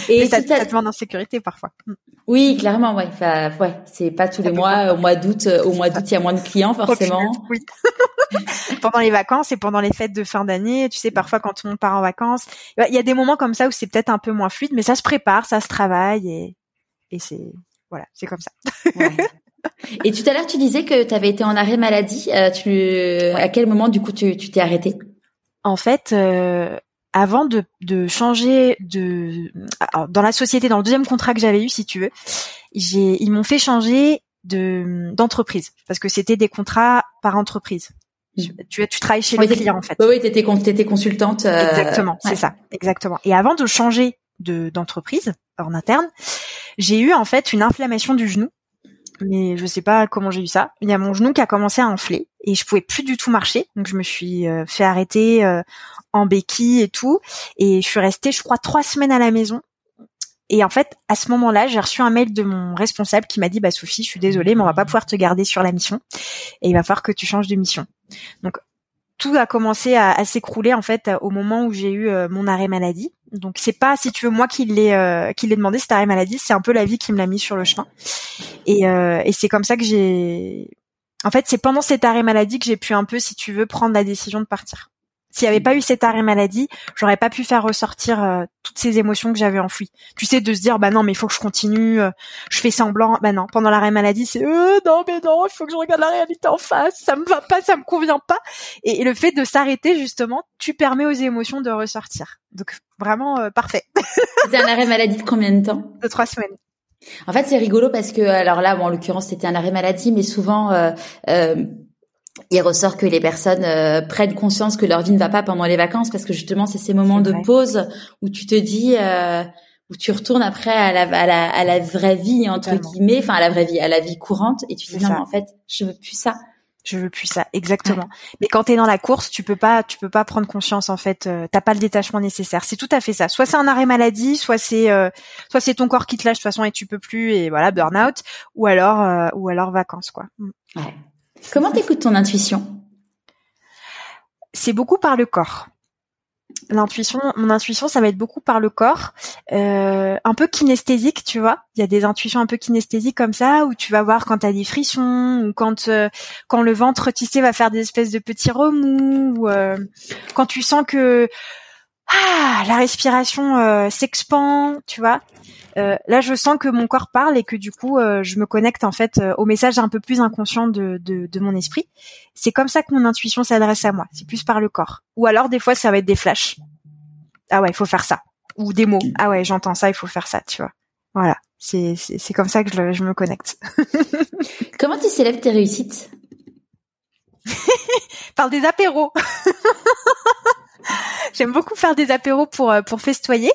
Et ça, ça te demande en sécurité parfois. Mm. Oui, clairement, ouais. Enfin, ouais, c'est pas tous les mois. Au mois d'août, euh, au mois d'août, il y a moins de clients forcément. Oui. pendant les vacances et pendant les fêtes de fin d'année, tu sais, parfois quand tout le monde part en vacances, il y a des moments comme ça où c'est peut-être un peu moins fluide, mais ça se prépare, ça se travaille et et c'est voilà, c'est comme ça. Et tout à l'heure, tu disais que tu avais été en arrêt maladie. Euh, tu, à quel moment, du coup, tu t'es arrêté En fait, euh, avant de, de changer de dans la société dans le deuxième contrat que j'avais eu si tu veux j'ai ils m'ont fait changer de d'entreprise. Parce que c'était des contrats par entreprise. Mmh. tu, tu travailles chez les clients en fait. oui t'étais étais consultante euh, exactement c'est ça exactement. Et avant de changer de d'entreprise en interne j'ai eu en fait une inflammation du genou. Mais je sais pas comment j'ai eu ça. Il y a mon genou qui a commencé à enfler et je pouvais plus du tout marcher, donc je me suis euh, fait arrêter euh, en béquille et tout, et je suis restée, je crois, trois semaines à la maison. Et en fait, à ce moment-là, j'ai reçu un mail de mon responsable qui m'a dit, bah Sophie, je suis désolée, mais on va pas pouvoir te garder sur la mission, et il va falloir que tu changes de mission. Donc tout a commencé à, s'écrouler en fait au moment où j'ai eu mon arrêt maladie. Donc c'est pas si tu veux moi qui l'ai qui l'ai demandé cet arrêt maladie, c'est un peu la vie qui me l'a mis sur le chemin. Et, et c'est comme ça que j'ai en fait, c'est pendant cet arrêt maladie que j'ai pu un peu, si tu veux, prendre la décision de partir. S'il n'y avait pas eu cet arrêt maladie, j'aurais pas pu faire ressortir euh, toutes ces émotions que j'avais enfouies. Tu sais, de se dire, bah non, mais il faut que je continue, euh, je fais semblant. Bah non, pendant l'arrêt maladie, c'est, euh, non, mais non, il faut que je regarde la réalité en face, ça me va pas, ça me convient pas. Et, le fait de s'arrêter, justement, tu permets aux émotions de ressortir. Donc, vraiment, euh, parfait. C'était un arrêt maladie de combien de temps? De trois semaines. En fait, c'est rigolo parce que, alors là, bon, en l'occurrence, c'était un arrêt maladie, mais souvent, euh, euh, il ressort que les personnes euh, prennent conscience que leur vie ne va pas pendant les vacances parce que justement, c'est ces moments de pause où tu te dis, où tu retournes après à la, à la, à la vraie vie entre guillemets, enfin à la vraie vie, à la vie courante, et tu te dis non, en fait, je veux plus ça. Je veux plus ça. Exactement. Mais quand tu es dans la course tu peux pas tu peux pas prendre conscience en fait euh, t'as pas le détachement nécessaire. C'est tout à fait ça. Soit c'est un arrêt maladie soit c'est euh, soit c'est ton corps qui te lâche de toute façon et tu peux plus et voilà burn out. Ou alors euh, ou alors vacances quoi. Mm. ouais. Comment t'écoutes ton intuition? C'est beaucoup par le corps. L'intuition, mon intuition, ça va être beaucoup par le corps, euh, un peu kinesthésique, tu vois. Il y a des intuitions un peu kinesthésiques comme ça, où tu vas voir quand t'as des frissons, ou quand euh, quand le ventre, tu sais, va faire des espèces de petits remous, ou euh, quand tu sens que ah, la respiration s'expand, tu vois. là, je sens que mon corps parle et que du coup, je me connecte en fait au message un peu plus inconscient de, de, de mon esprit. C'est comme ça que mon intuition s'adresse à moi. C'est plus par le corps. Ou alors des fois, ça va être des flashs ah ouais, il faut faire ça. Ou des mots. Ah ouais, j'entends ça, il faut faire ça, tu vois. Voilà. C'est, c'est, comme ça que je, je me connecte. Comment tu célèbres tes réussites? Par des apéros. j'aime beaucoup faire des apéros pour, euh, pour festoyer.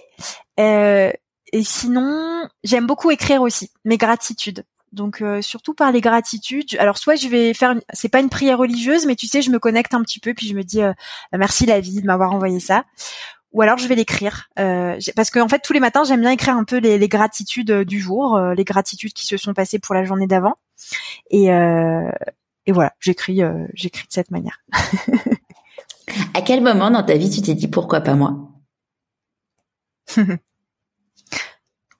Euh, et sinon, j'aime beaucoup écrire aussi mes gratitudes. Donc euh, surtout par les gratitudes. Alors soit je vais faire, une... c'est pas une prière religieuse, mais tu sais, je me connecte un petit peu puis je me dis merci la vie de m'avoir envoyé ça ou alors je vais l'écrire euh, parce que en fait tous les matins j'aime bien écrire un peu les, les gratitudes euh, du jour, euh, les gratitudes qui se sont passées pour la journée d'avant et, euh, et voilà j'écris euh, j'écris de cette manière. à quel moment dans ta vie tu t'es dit pourquoi pas moi?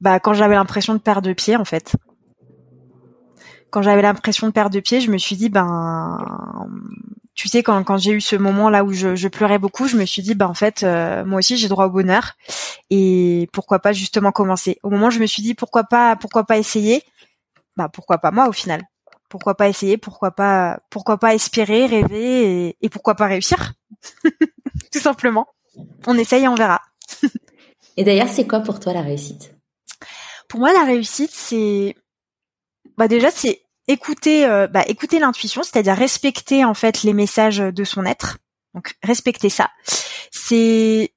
Bah quand j'avais l'impression de perdre de pied en fait. Quand j'avais l'impression de perdre de pied, je me suis dit ben tu sais quand, j'ai eu ce moment là où je, je, pleurais beaucoup, je me suis dit bah en fait euh, moi aussi j'ai droit au bonheur et pourquoi pas justement commencer. Au moment où je me suis dit pourquoi pas pourquoi pas essayer, bah pourquoi pas moi au final. Pourquoi pas essayer, pourquoi pas pourquoi pas espérer, rêver et, et pourquoi pas réussir Tout simplement. On essaye et on verra. et d'ailleurs, c'est quoi pour toi la réussite? Pour moi la réussite c'est bah déjà c'est écouter, euh, bah, écouter l'intuition, c'est-à-dire respecter en fait les messages de son être. Donc respecter ça. C'est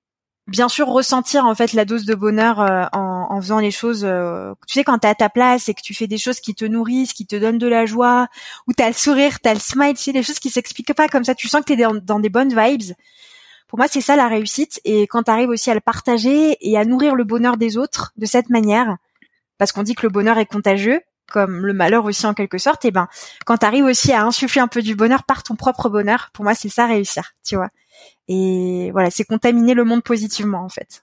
bien sûr ressentir en fait la dose de bonheur euh, en, en, faisant les choses. Euh, tu sais quand t'es à ta place et que tu fais des choses qui te nourrissent, qui te donnent de la joie, où t'as le sourire, t'as le smile, tu sais des choses qui s'expliquent pas comme ça. Tu sens que t'es dans, dans des bonnes vibes. Pour moi, c'est ça la réussite. Et quand t'arrives aussi à le partager et à nourrir le bonheur des autres de cette manière, parce qu'on dit que le bonheur est contagieux, comme le malheur aussi en quelque sorte, et ben quand tu arrives aussi à insuffler un peu du bonheur par ton propre bonheur, pour moi c'est ça réussir, tu vois. Et voilà, c'est contaminer le monde positivement en fait.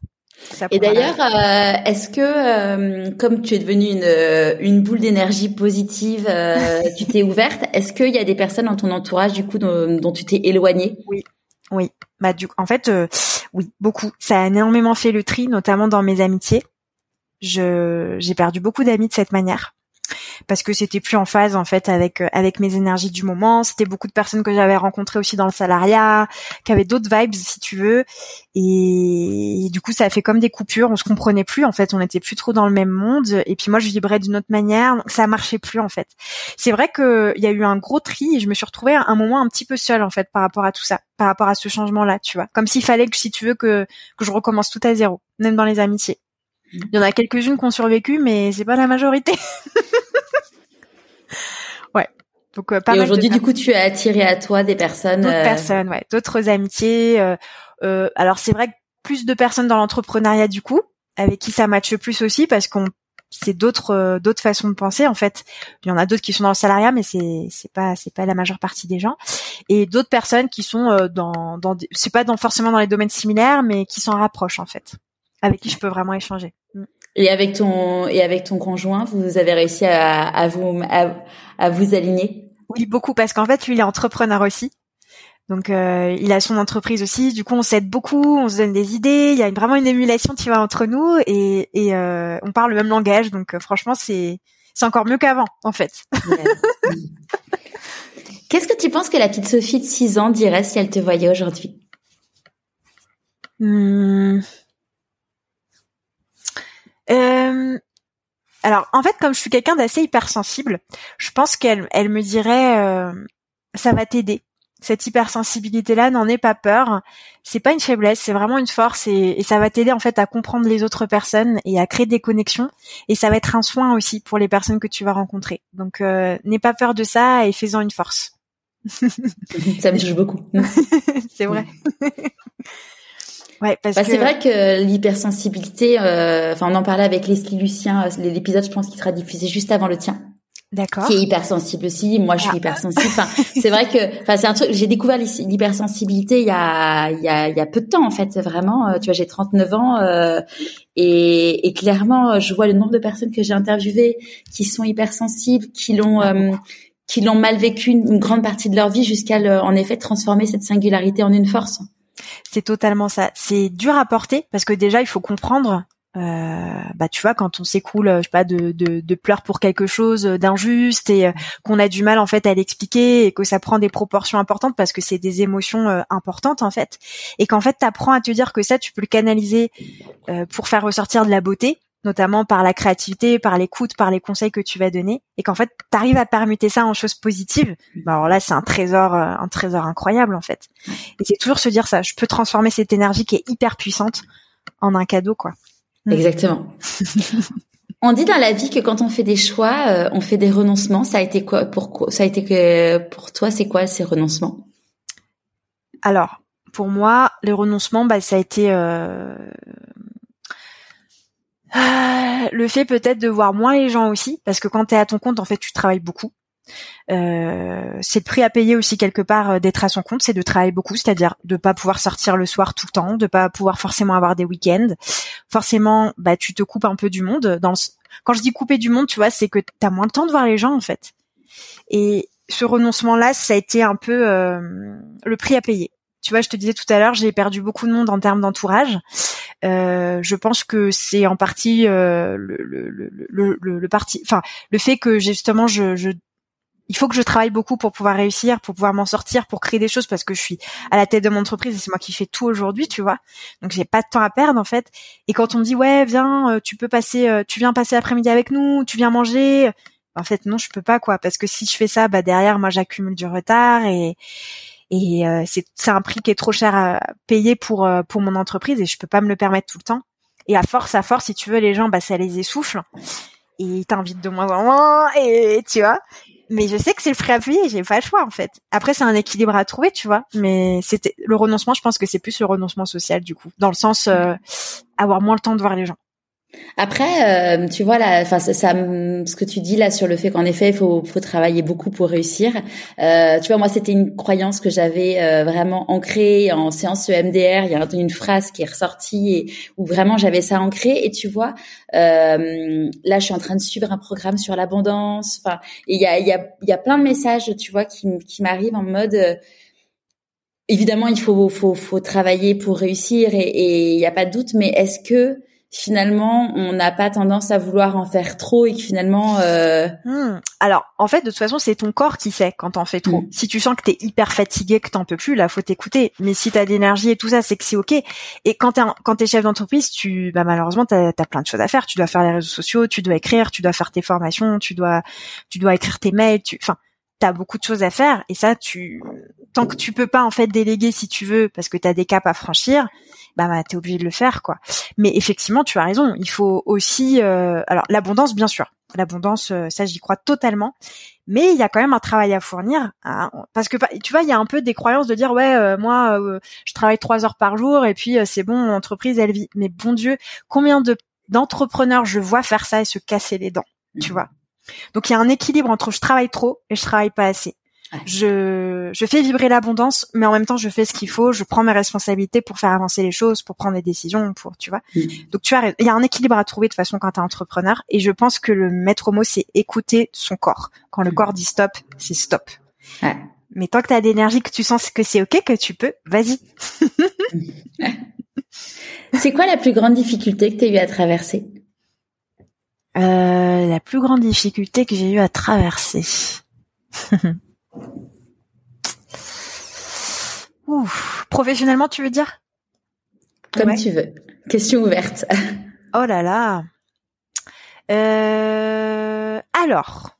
et d'ailleurs, euh, est-ce que euh, comme tu es devenue une, euh, une boule d'énergie positive, tu t'es ouverte, est-ce qu'il y a des personnes dans ton entourage du coup dont, tu t'es éloignée? Oui, oui. Bah du en fait, oui, beaucoup. Ça a énormément fait le tri, notamment dans mes amitiés. Je j'ai perdu beaucoup d'amis de cette manière parce que c'était plus en phase en fait avec euh, avec mes énergies du moment. C'était beaucoup de personnes que j'avais rencontrées aussi dans le salariat, qui avaient d'autres vibes si tu veux, et, du coup ça a fait comme des coupures. On se comprenait plus en fait, on n'était plus trop dans le même monde. Et puis moi je vibrais d'une autre manière, donc ça marchait plus en fait. C'est vrai que il y a eu un gros tri et je me suis retrouvée à un moment un petit peu seule en fait par rapport à tout ça, par rapport à ce changement là, tu vois. Comme s'il fallait que si tu veux que que je recommence tout à zéro, même dans les amitiés. Il y en a quelques-unes qui ont survécu, mais c'est pas la majorité. ouais. Donc euh, Et aujourd'hui, du coup, tu as attiré à toi des personnes. D'autres euh, personnes, ouais, d'autres amitiés. Euh, euh, alors c'est vrai que plus de personnes dans l'entrepreneuriat du coup, avec qui ça matche plus aussi, parce qu'on c'est d'autres d'autres façons de penser en fait. Il y en a d'autres qui sont dans le salariat, mais c'est c'est pas c'est pas la majeure partie des gens. Et d'autres personnes qui sont dans dans c'est pas dans forcément dans les domaines similaires, mais qui s'en rapprochent en fait, avec qui je peux vraiment échanger. Et avec ton et avec ton conjoint, vous avez réussi à, à vous à, à vous aligner? Oui, beaucoup parce qu'en fait, lui, il est entrepreneur aussi. Donc, euh, il a son entreprise aussi. Du coup, on s'aide beaucoup, on se donne des idées. Il y a vraiment une émulation, tu vois, entre nous et, et euh, on parle le même langage. Donc, euh, franchement, c'est c'est encore mieux qu'avant, en fait. Qu'est-ce que tu penses que la petite Sophie de 6 ans dirait si elle te voyait aujourd'hui? Hmm. Euh, alors en fait, comme je suis quelqu'un d'assez hypersensible, je pense qu'elle elle me dirait euh, ça va t'aider. Cette hypersensibilité-là n'en est pas peur. C'est pas une faiblesse, c'est vraiment une force et, ça va t'aider en fait à comprendre les autres personnes et à créer des connexions. Et ça va être un soin aussi pour les personnes que tu vas rencontrer. Donc euh, n'aie pas peur de ça et fais-en une force. ça me touche beaucoup. c'est vrai. Ouais, parce bah, que... c'est vrai que l'hypersensibilité, euh, enfin on en parlait avec Leslie Lucien, euh, l'épisode je pense qu'il sera diffusé juste avant le tien. D'accord. Qui est hypersensible aussi. Moi, je suis ah. hypersensible. Enfin, c'est vrai que, enfin, c'est un truc. J'ai découvert l'hypersensibilité il y a, il y a, il y a peu de temps en fait. Vraiment, euh, tu vois, j'ai 39 ans euh, et, et, clairement, je vois le nombre de personnes que j'ai interviewées qui sont hypersensibles, qui l'ont, euh, qui l'ont mal vécu une, grande partie de leur vie jusqu'à, en effet, transformer cette singularité en une force. C'est totalement ça. C'est dur à porter parce que déjà il faut comprendre. Euh, bah tu vois quand on s'écoule je sais pas de, de, pleurs pour quelque chose d'injuste et euh, qu'on a du mal en fait à l'expliquer et que ça prend des proportions importantes parce que c'est des émotions euh, importantes en fait et qu'en fait t'apprends à te dire que ça tu peux le canaliser pour faire ressortir de la beauté notamment par la créativité, par l'écoute, par les conseils que tu vas donner, et qu'en fait, tu arrives à permuter ça en choses positives, bah alors là, c'est un trésor, euh, un trésor incroyable en fait. Et c'est toujours se dire ça, je peux transformer cette énergie qui est hyper puissante en un cadeau, quoi. Mm. Exactement. on dit dans la vie que quand on fait des choix, euh, on fait des renoncements. Ça a été quoi pour ça a été que pour toi, c'est quoi ces renoncements? Alors, pour moi, les renoncements, bah, ça a été euh, le fait peut-être de voir moins les gens aussi, parce que quand tu es à ton compte, en fait, tu travailles beaucoup. Euh, c'est le prix à payer aussi quelque part euh, d'être à son compte, c'est de travailler beaucoup, c'est-à-dire de pas pouvoir sortir le soir tout le temps, de pas pouvoir forcément avoir des week-ends. Forcément, bah tu te coupes un peu du monde. Quand je dis couper du monde, tu vois, c'est que tu as moins le temps de voir les gens en fait. Et ce renoncement-là, ça a été un peu euh, le prix à payer tu vois, je te disais tout à l'heure, j'ai perdu beaucoup de monde en termes d'entourage. Euh, je pense que c'est en partie euh, le, le, le, le, parti, enfin le fait que justement je, je il faut que je travaille beaucoup pour pouvoir réussir, pour pouvoir m'en sortir, pour créer des choses parce que je suis à la tête de mon entreprise et c'est moi qui fais tout aujourd'hui, tu vois. Donc j'ai pas de temps à perdre en fait. Et quand on me dit ouais viens, euh, tu peux passer, euh, tu viens passer l'après-midi avec nous, tu viens manger. En fait non, je peux pas quoi parce que si je fais ça, bah derrière moi j'accumule du retard et et euh, c'est c'est un prix qui est trop cher à payer pour euh, pour mon entreprise et je peux pas me le permettre tout le temps. Et à force, à force, si tu veux, les gens, bah ça les essouffle et ils t'invitent de moins en moins et tu vois. Mais je sais que c'est le prix à payer, j'ai pas le choix en fait. Après, c'est un équilibre à trouver, tu vois. Mais c'était le renoncement, je pense que c'est plus le renoncement social du coup, dans le sens euh, avoir moins le temps de voir les gens. Après, euh, tu vois là, enfin ça, ce que tu dis là sur le fait qu'en effet il faut, faut travailler beaucoup pour réussir. Euh, tu vois, moi c'était une croyance que j'avais euh, vraiment ancrée en séance EMDR. Il y a une phrase qui est ressortie et où vraiment j'avais ça ancré. Et tu vois, euh, là je suis en train de suivre un programme sur l'abondance. Enfin, il y a, y a, y a plein de messages, tu vois, qui, qui m'arrivent en mode euh, évidemment il faut, faut, faut travailler pour réussir et il n'y a pas de doute. Mais est-ce que finalement on n'a pas tendance à vouloir en faire trop et que finalement euh... Hmm. alors en fait de toute façon c'est ton corps qui sait quand t'en fais trop hmm. si tu sens que t'es hyper fatigué que t'en peux plus là faut t'écouter mais si t'as de l'énergie et tout ça c'est que c'est ok et quand t'es quand t'es chef d'entreprise tu bah malheureusement t'as as plein de choses à faire tu dois faire les réseaux sociaux tu dois écrire tu dois faire tes formations tu dois tu dois écrire tes mails tu enfin t'as beaucoup de choses à faire et ça tu tant que tu peux pas en fait déléguer si tu veux parce que t'as des caps à franchir bah, bah t'es obligé de le faire quoi. Mais effectivement, tu as raison. Il faut aussi, euh, alors l'abondance bien sûr, l'abondance, euh, ça j'y crois totalement. Mais il y a quand même un travail à fournir, hein, parce que tu vois, il y a un peu des croyances de dire ouais, euh, moi je travaille trois heures par jour et puis c'est bon, mon entreprise elle vit. Mais bon Dieu, combien de d'entrepreneurs je vois faire ça et se casser les dents, tu mmh. vois? Donc il y a un équilibre entre je travaille trop et je travaille pas assez. Je, je fais vibrer l'abondance, mais en même temps, je fais ce qu'il faut. Je prends mes responsabilités pour faire avancer les choses, pour prendre des décisions, pour, tu vois. Mm. Donc, tu as, il y a un équilibre à trouver de toute façon quand tu es entrepreneur. Et je pense que le maître mot, c'est écouter son corps. Quand le mm. corps dit stop, c'est stop. Mais tant que tu as d'énergie, que tu sens que c'est ok, que tu peux, vas-y. c'est quoi la plus grande difficulté que tu as eu à traverser? Euh, La plus grande difficulté que j'ai eu à traverser. Ouf. Professionnellement, tu veux dire? Comme tu veux. Question ouverte. oh là là. Euh, alors,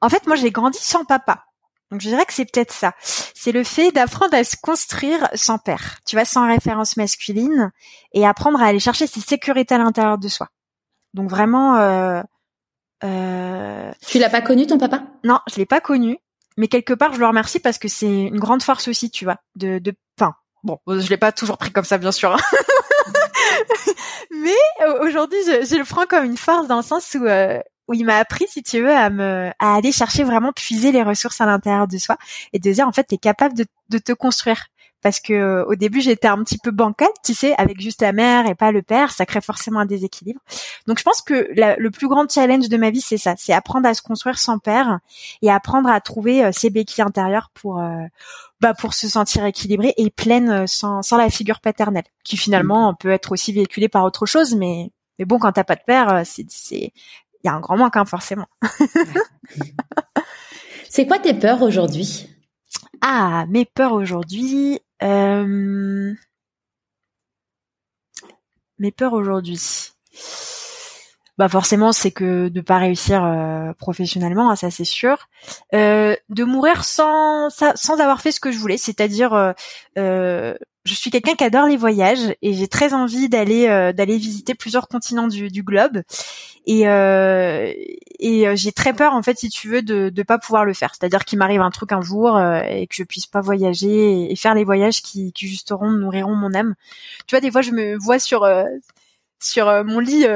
en fait, moi, j'ai grandi sans papa. Donc, je dirais que c'est peut-être ça. C'est le fait d'apprendre à se construire sans père. Tu vois, sans référence masculine et apprendre à aller chercher ses sécurités à l'intérieur de soi. Donc, vraiment. Euh, euh... Tu l'as pas connu ton papa? Non, je l'ai pas connu mais quelque part je le remercie parce que c'est une grande force aussi, tu vois, de de enfin bon, je l'ai pas toujours pris comme ça bien sûr. Hein. mais aujourd'hui, je, je, le prends comme une force dans le sens où euh, où il m'a appris, si tu veux, à me à aller chercher vraiment puiser les ressources à l'intérieur de soi et de dire en fait, tu es capable de, de te construire parce que euh, au début j'étais un petit peu bancale, tu sais, avec juste la mère et pas le père, ça crée forcément un déséquilibre. Donc je pense que le plus grand challenge de ma vie c'est ça, c'est apprendre à se construire sans père et apprendre à trouver euh, ses béquilles intérieures pour euh, bah pour se sentir équilibrée et pleine sans, sans la figure paternelle, qui finalement mmh. peut être aussi véhiculée par autre chose, mais mais bon quand t'as pas de père, c'est c'est il y a un grand manque hein, forcément. c'est quoi tes peurs aujourd'hui? Ah, mes peurs aujourd'hui. Euh... Mes peurs aujourd'hui. Bah forcément, c'est que de pas réussir euh, professionnellement, hein, ça c'est sûr. Euh, de mourir sans sans avoir fait ce que je voulais, c'est-à-dire euh, euh je suis quelqu'un qui adore les voyages et j'ai très envie d'aller euh, visiter plusieurs continents du, globe. Et euh, euh, j'ai très peur en fait si tu veux de de pas pouvoir le faire. C'est-à-dire qu'il m'arrive un truc un jour et que je puisse pas voyager et, faire les voyages qui qui justeront nourriront mon âme. Tu vois des fois je me vois sur mon lit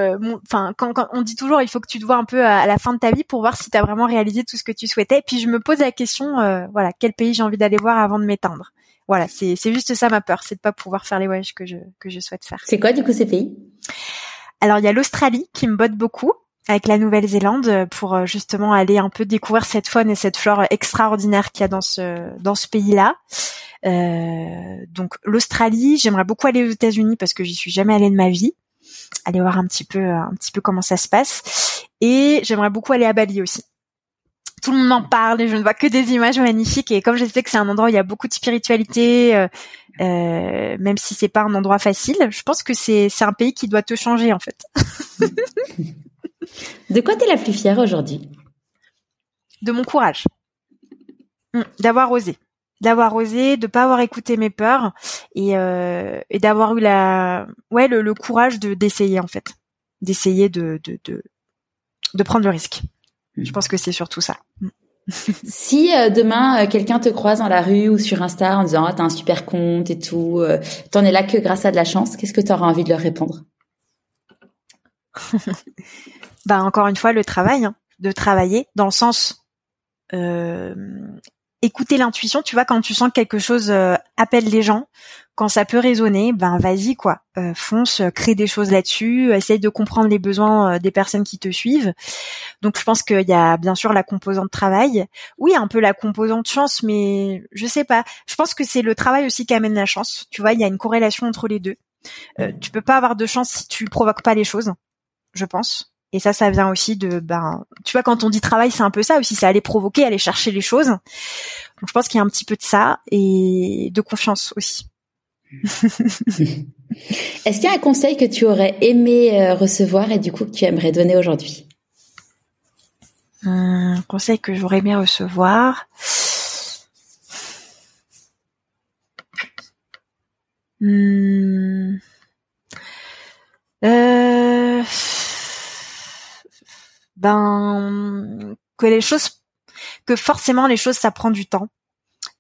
enfin quand, on dit toujours il faut que tu te vois un peu à, la fin de ta vie pour voir si tu as vraiment réalisé tout ce que tu souhaitais. Puis je me pose la question voilà quel pays j'ai envie d'aller voir avant de m'éteindre? Voilà, c'est juste ça ma peur, c'est de pas pouvoir faire les voyages que je que je souhaite faire. C'est quoi du coup ces pays? Alors il y a l'Australie qui me botte beaucoup avec la Nouvelle-Zélande pour euh, justement aller un peu découvrir cette faune et cette flore extraordinaire qu'il y a dans ce dans ce pays-là. Euh, donc l'Australie, j'aimerais beaucoup aller aux États-Unis parce que j'y suis jamais allée de ma vie. Aller voir un petit peu un petit peu comment ça se passe et j'aimerais beaucoup aller à Bali aussi tout le monde m'en parle et je ne vois que des images magnifiques. Et comme je sais que c'est un endroit où il y a beaucoup de spiritualité, euh, euh, même si c'est pas un endroit facile, je pense que c'est c'est un pays qui doit te changer en fait. de quoi t'es la plus fière aujourd'hui? De mon courage, hum, d'avoir osé, d'avoir osé, de pas avoir écouté mes peurs et, euh, et d'avoir eu la ouais le, le courage de d'essayer en fait, d'essayer de, de de de prendre le risque. Je pense que c'est surtout ça. si euh, demain euh, quelqu'un te croise dans la rue ou sur Insta en disant ah, t'as un super compte et tout, euh, t'en es là que grâce à de la chance, qu'est-ce que tu auras envie de leur répondre? Bah encore une fois le travail, hein, de travailler dans le sens écouter l'intuition. Tu vois quand tu sens que quelque chose appelle les gens, quand ça peut résonner, ben vas-y quoi, euh, fonce, euh, crée des choses là-dessus, essaye de comprendre les besoins euh, des personnes qui te suivent. Donc je pense qu'il y a bien sûr la composante travail, oui un peu la composante chance, mais je sais pas. Je pense que c'est le travail aussi qui amène la chance. Tu vois, il y a une corrélation entre les deux. Euh, tu peux pas avoir de chance si tu provoques pas les choses, je pense. Et ça, ça vient aussi de, ben, tu vois, quand on dit travail, c'est un peu ça aussi, c'est aller provoquer, aller chercher les choses. Donc je pense qu'il y a un petit peu de ça et de confiance aussi. Est-ce qu'il y a un conseil que tu aurais aimé euh, recevoir et du coup que tu aimerais donner aujourd'hui? Un conseil que j'aurais aimé recevoir. Hmm. Euh, ben que que forcément les choses ça prend du temps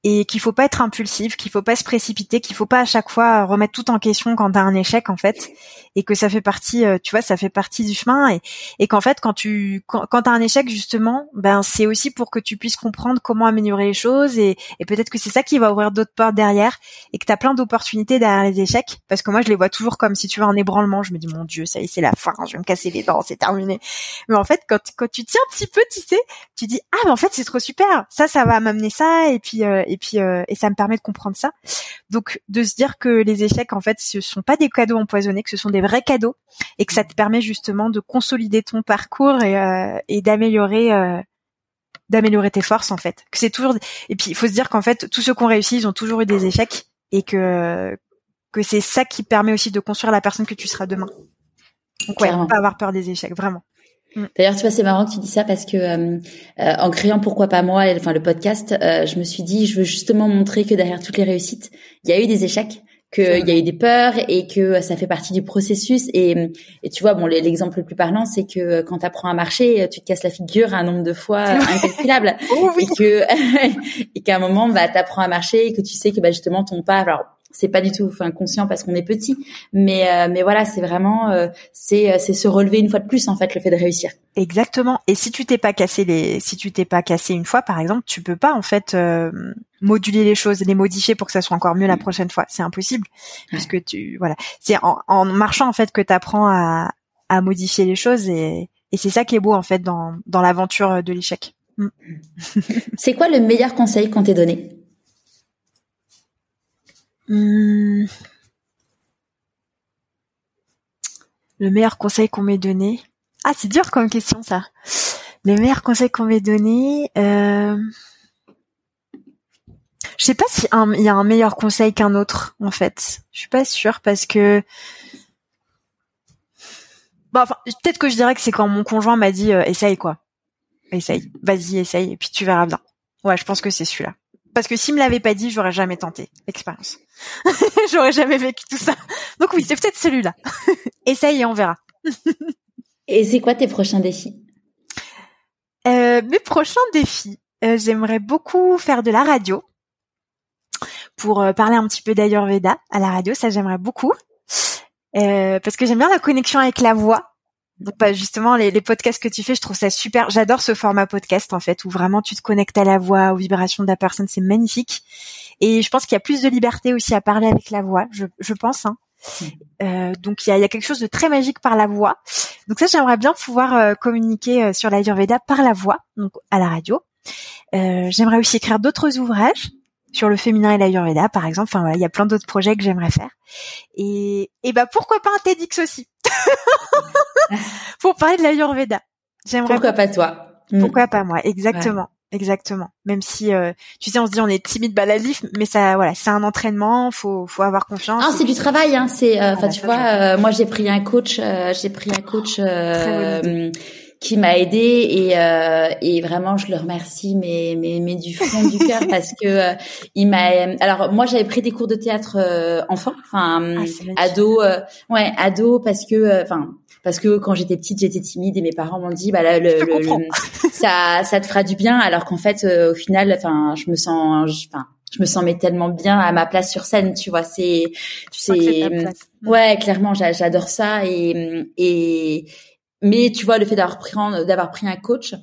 et qu'il faut pas être impulsif, qu'il faut pas se précipiter, qu'il faut pas à chaque fois remettre tout en question quand t'as un échec en fait, et que ça fait partie, euh, tu vois, ça fait partie du chemin. Et, qu'en fait quand tu quand, quand t'as un échec justement, ben c'est aussi pour que tu puisses comprendre comment améliorer les choses. Et, et peut-être que c'est ça qui va ouvrir d'autres portes derrière. Et que t'as plein d'opportunités derrière les échecs. Parce que moi je les vois toujours comme si tu veux un ébranlement, je me dis mon dieu ça y est c'est la fin, je vais me casser les dents, c'est terminé. Mais en fait quand quand tu tiens un petit peu, tu sais, tu dis ah mais en fait c'est trop super, ça ça va m'amener ça. Et puis euh, et puis euh, et ça me permet de comprendre ça. Donc de se dire que les échecs en fait ce sont pas des cadeaux empoisonnés, que ce sont des vrais cadeaux et que ça te permet justement de consolider ton parcours et, euh, et d'améliorer euh, d'améliorer tes forces en fait. Que c'est toujours et puis il faut se dire qu'en fait tous ceux qui ont réussi ils ont toujours eu des échecs et que que c'est ça qui permet aussi de construire la personne que tu seras demain. Donc ouais, faut pas avoir peur des échecs vraiment. Mm. D'ailleurs, tu vois, c'est marrant que tu dis ça parce que euh, euh, en créant Pourquoi pas moi, enfin le podcast, euh, je me suis dit, je veux justement montrer que derrière toutes les réussites, il y a eu des échecs, qu'il y a eu des peurs et que ça fait partie du processus. Et, et tu vois, bon, l'exemple le plus parlant, c'est que quand tu apprends à marcher, tu te casses la figure un nombre de fois incalculable, oh et que et qu'à un moment, bah, apprends à marcher et que tu sais que bah, justement ton pas, alors c'est pas du tout enfin conscient parce qu'on est petit mais euh, mais voilà c'est vraiment euh, c'est euh, c'est se relever une fois de plus en fait le fait de réussir. Exactement. Et si tu t'es pas cassé les si tu t'es pas cassé une fois par exemple tu peux pas en fait moduler les choses les modifier pour que ça soit encore mieux la mm. prochaine fois. C'est impossible puisque tu voilà. C'est en, en, marchant en fait que tu apprends à à modifier les choses et et c'est ça qui est beau en fait dans dans l'aventure de l'échec. Mm. c'est quoi le meilleur conseil qu'on t'ait donné? Hmm. Le meilleur conseil qu'on m'ait donné. Ah, c'est dur comme question ça. Les meilleurs conseils qu'on m'ait donné. Euh... Je sais pas si il y a un meilleur conseil qu'un autre en fait. Je suis pas sûre parce que. Bon, enfin, peut-être que je dirais que c'est quand mon conjoint m'a dit euh, essaye quoi. Essaye, vas-y, essaye et puis tu verras bien. Ouais, je pense que c'est celui-là. Parce que s'il me l'avait pas dit, j'aurais jamais tenté l'expérience. j'aurais jamais vécu tout ça. Donc oui, c'est peut-être celui-là. Essaye et on verra. et c'est quoi tes prochains défis? Euh, Mes prochains défis, euh, j'aimerais beaucoup faire de la radio pour euh, parler un petit peu d'Ayurveda à la radio. Ça, j'aimerais beaucoup. parce que j'aime bien la connexion avec la voix donc bah, justement les, les, podcasts que tu fais, je trouve ça super. J'adore ce format podcast en fait où vraiment tu te connectes à la voix, aux vibrations de la personne, c'est magnifique. Et je pense qu'il y a plus de liberté aussi à parler avec la voix, je, je pense. Hein. Mmh. Euh, donc il y a, y a, quelque chose de très magique par la voix. Donc ça j'aimerais bien pouvoir euh, communiquer euh, sur l'Ayurveda par la voix, donc à la radio. Euh, j'aimerais aussi écrire d'autres ouvrages sur le féminin et l'Ayurveda par exemple. Enfin voilà, il y a plein d'autres projets que j'aimerais faire. Et, et bah pourquoi pas un TEDx aussi? pour parler de l'Ayurveda. J'aimerais Pourquoi pas toi? Pourquoi pas moi? Exactement. Exactement. Même si euh, tu sais, on se dit on est timide baladif, mais ça, voilà, c'est un entraînement. Faut, faut avoir confiance. Ah, c'est du travail. Hein. C'est, euh, enfin, tu vois, euh, moi j'ai pris un coach, j'ai pris un coach qui m'a aidé et, et vraiment je le remercie mais mais mais du fond du cœur parce que il m'a alors moi j'avais pris des cours de théâtre enfant enfin ah, ado ouais ado parce que enfin parce que quand j'étais petite, j'étais timide et mes parents m'ont dit bah là, le, ça ça te fera du bien. Alors qu'en fait euh, au final enfin je me sens enfin je me sens mais tellement bien à ma place sur scène, tu vois, c'est tu sais ouais, clairement j'adore ça. Et et mais tu vois le fait d'avoir pris d'avoir pris un coach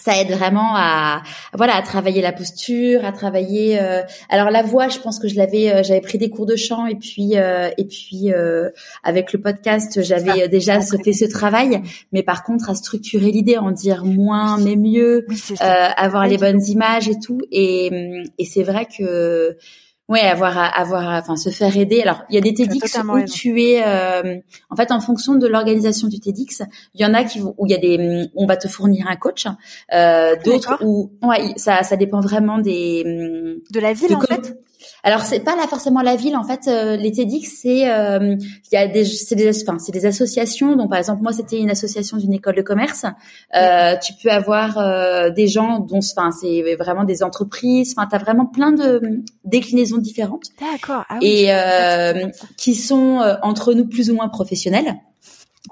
ça aide vraiment à voilà à travailler la posture, à travailler. Euh, alors la voix, je pense que je l'avais, euh, j'avais pris des cours de chant et puis euh, et puis avec le podcast, j'avais déjà fait ce travail. Mais par contre, à structurer l'idée, en dire moins mais mieux, avoir les bonnes images et tout. Et et c'est vrai que Ouais, avoir, avoir, enfin, se faire aider. Alors, il y a des TEDx où tu es, euh, en fait, en fonction de l'organisation du TEDx, il y en a qui où il y a des, on va te fournir un coach, euh, d'autres où, ouais, ça, ça dépend vraiment des, de la ville en fait? Alors c'est pas là forcément la ville en fait. Euh, les TEDx c'est euh, il y a des c'est des enfin c'est des associations. Donc par exemple moi c'était une association d'une école de commerce. Euh, tu peux avoir euh, des gens dont enfin c'est vraiment des entreprises. Enfin t'as vraiment plein de déclinaisons différentes. D'accord. Ah et qui sont entre nous plus ou moins professionnels.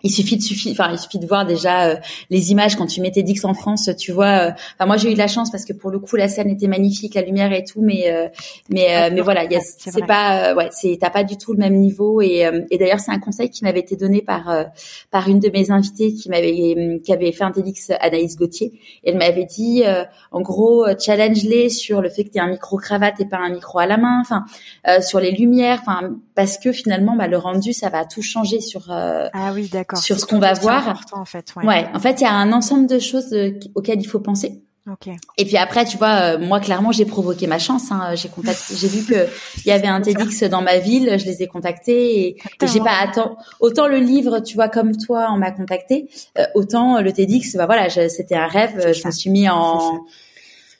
Il suffit de suffit enfin il suffit de voir déjà euh, les images quand tu mets TEDx en France tu vois euh, enfin moi j'ai eu de la chance parce que pour le coup la scène était magnifique la lumière et tout mais euh, mais mais voilà c'est pas ouais c'est t'as pas du tout le même niveau et, et d'ailleurs c'est un conseil qui m'avait été donné par par une de mes invitées qui m'avait qui avait fait un TEDx Anaïs Gauthier. Elle m'avait dit en gros challenge les sur le fait que tu un micro cravate et pas un micro à la main enfin sur les lumières enfin parce que finalement bah le rendu ça va tout changer sur ah oui d'accord sur ce qu'on va voir. En fait, ouais. En fait, il y a un ensemble de choses euh, auxquelles il faut penser. Okay. Et puis après, tu vois, euh, moi clairement, j'ai provoqué ma chance. Hein. J'ai contacté, j'ai vu que il y avait un TEDx dans ma ville. Je les ai contactés et, j'ai pas attendu. Autant le livre, tu vois, comme toi, on m'a contacté. Euh, autant le TEDx, bah voilà, c'était un rêve. Je me suis mis en.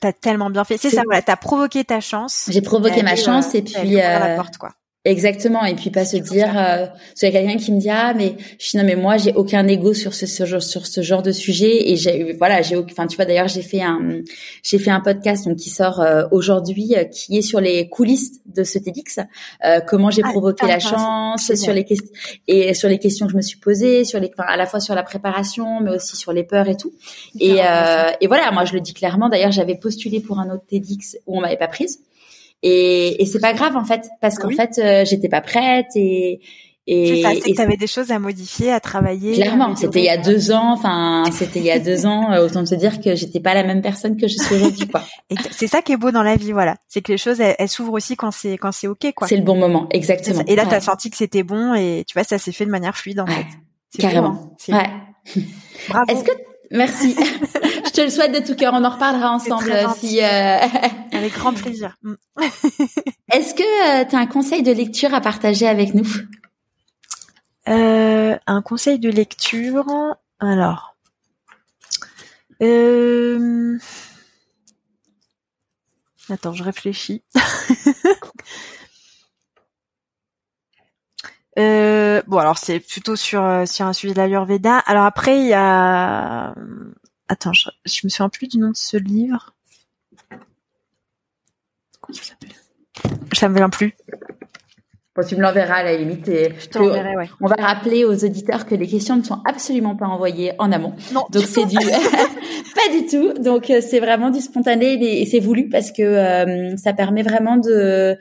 T'as tellement bien fait. C'est ça. Voilà, t'as provoqué ta chance. J'ai provoqué ma chance et puis. La porte, quoi. Exactement, et puis pas se dire, euh, il y a quelqu'un qui me dit ah mais je suis non mais moi j'ai aucun ego sur ce, ce, sur ce genre de sujet. Et j'ai voilà j'ai enfin tu vois d'ailleurs j'ai fait un j'ai fait un podcast donc qui sort euh, aujourd'hui euh, qui est sur les coulisses de ce TEDx euh, comment j'ai ah, provoqué la chance sur les questions et sur les questions que je me suis posées sur les enfin, à la fois sur la préparation mais aussi sur les peurs et tout. Et et voilà moi je le dis clairement. D'ailleurs j'avais postulé pour un autre TEDx où on m'avait pas prise et, et c'est pas grave en fait parce qu'en fait euh, j'étais pas prête et et, c'est que avais des choses à modifier, à travailler. Clairement, c'était il y a deux ans. Enfin, c'était il y a deux ans. Euh, autant te dire que j'étais pas la même personne que je suis aujourd'hui, quoi. Et c'est ça qui est beau dans la vie, voilà. C'est que les choses, elles, s'ouvrent aussi quand c'est quand c'est ok, quoi. C'est le bon moment, exactement. Et là, tu as senti que c'était bon et tu vois, ça s'est fait de manière fluide, en fait. Carrément. Hein. ouais. Bravo. Est-ce que Merci. je te le souhaite de tout cœur. On en reparlera ensemble si. Euh... Avec grand plaisir. Mm. Est-ce que euh, tu as un conseil de lecture à partager avec nous? Euh, Un conseil de lecture. Alors. Euh... Attends, je réfléchis. Euh, bon, alors c'est plutôt sur euh, sur un sujet de l'Ayurveda. Alors après, il y a... Attends, je, je me souviens plus du nom de ce livre. Comment ça s'appelle? Je me souviens plus. Bon, tu me l'enverras à la limite. Et je ouais. On va rappeler aux auditeurs que les questions ne sont absolument pas envoyées en amont. Non. Donc c'est du pas du tout. Donc euh, c'est vraiment du spontané et c'est voulu parce que euh, ça permet vraiment de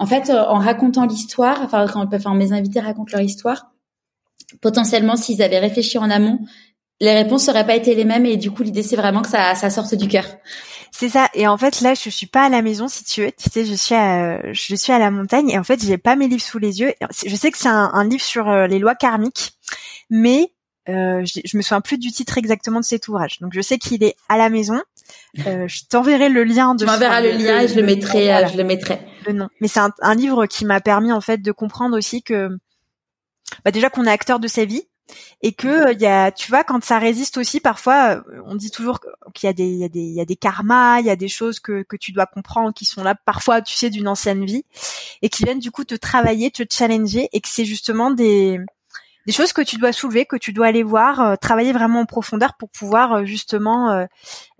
en fait, euh, en racontant l'histoire, enfin quand enfin, mes invités racontent leur histoire, potentiellement s'ils avaient réfléchi en amont, les réponses n'auraient pas été les mêmes et du coup l'idée c'est vraiment que ça, ça sorte du cœur. C'est ça. Et en fait là je suis pas à la maison si tu veux. Tu sais je suis à je suis à la montagne et en fait j'ai pas mes livres sous les yeux. Je sais que c'est un, livre sur euh, les lois karmiques, mais euh, je, je, me souviens plus du titre exactement de cet ouvrage. Donc je sais qu'il est à la maison. Euh, je t'enverrai le lien. De tu m'enverras le, lien et je le, mettrai. Euh, je le mettrai. Le nom. Mais c'est un, un, livre qui m'a permis en fait de comprendre aussi que, bah déjà qu'on est acteur de sa vie et que il y a, tu vois, quand ça résiste aussi, parfois, on dit toujours qu'il y a des, il y a des, il y a des karmas, il y a des choses que que tu dois comprendre qui sont là parfois, tu sais, d'une ancienne vie et qui viennent du coup te travailler, te challenger et que c'est justement des des choses que tu dois soulever, que tu dois aller voir, euh, travailler vraiment en profondeur pour pouvoir euh, justement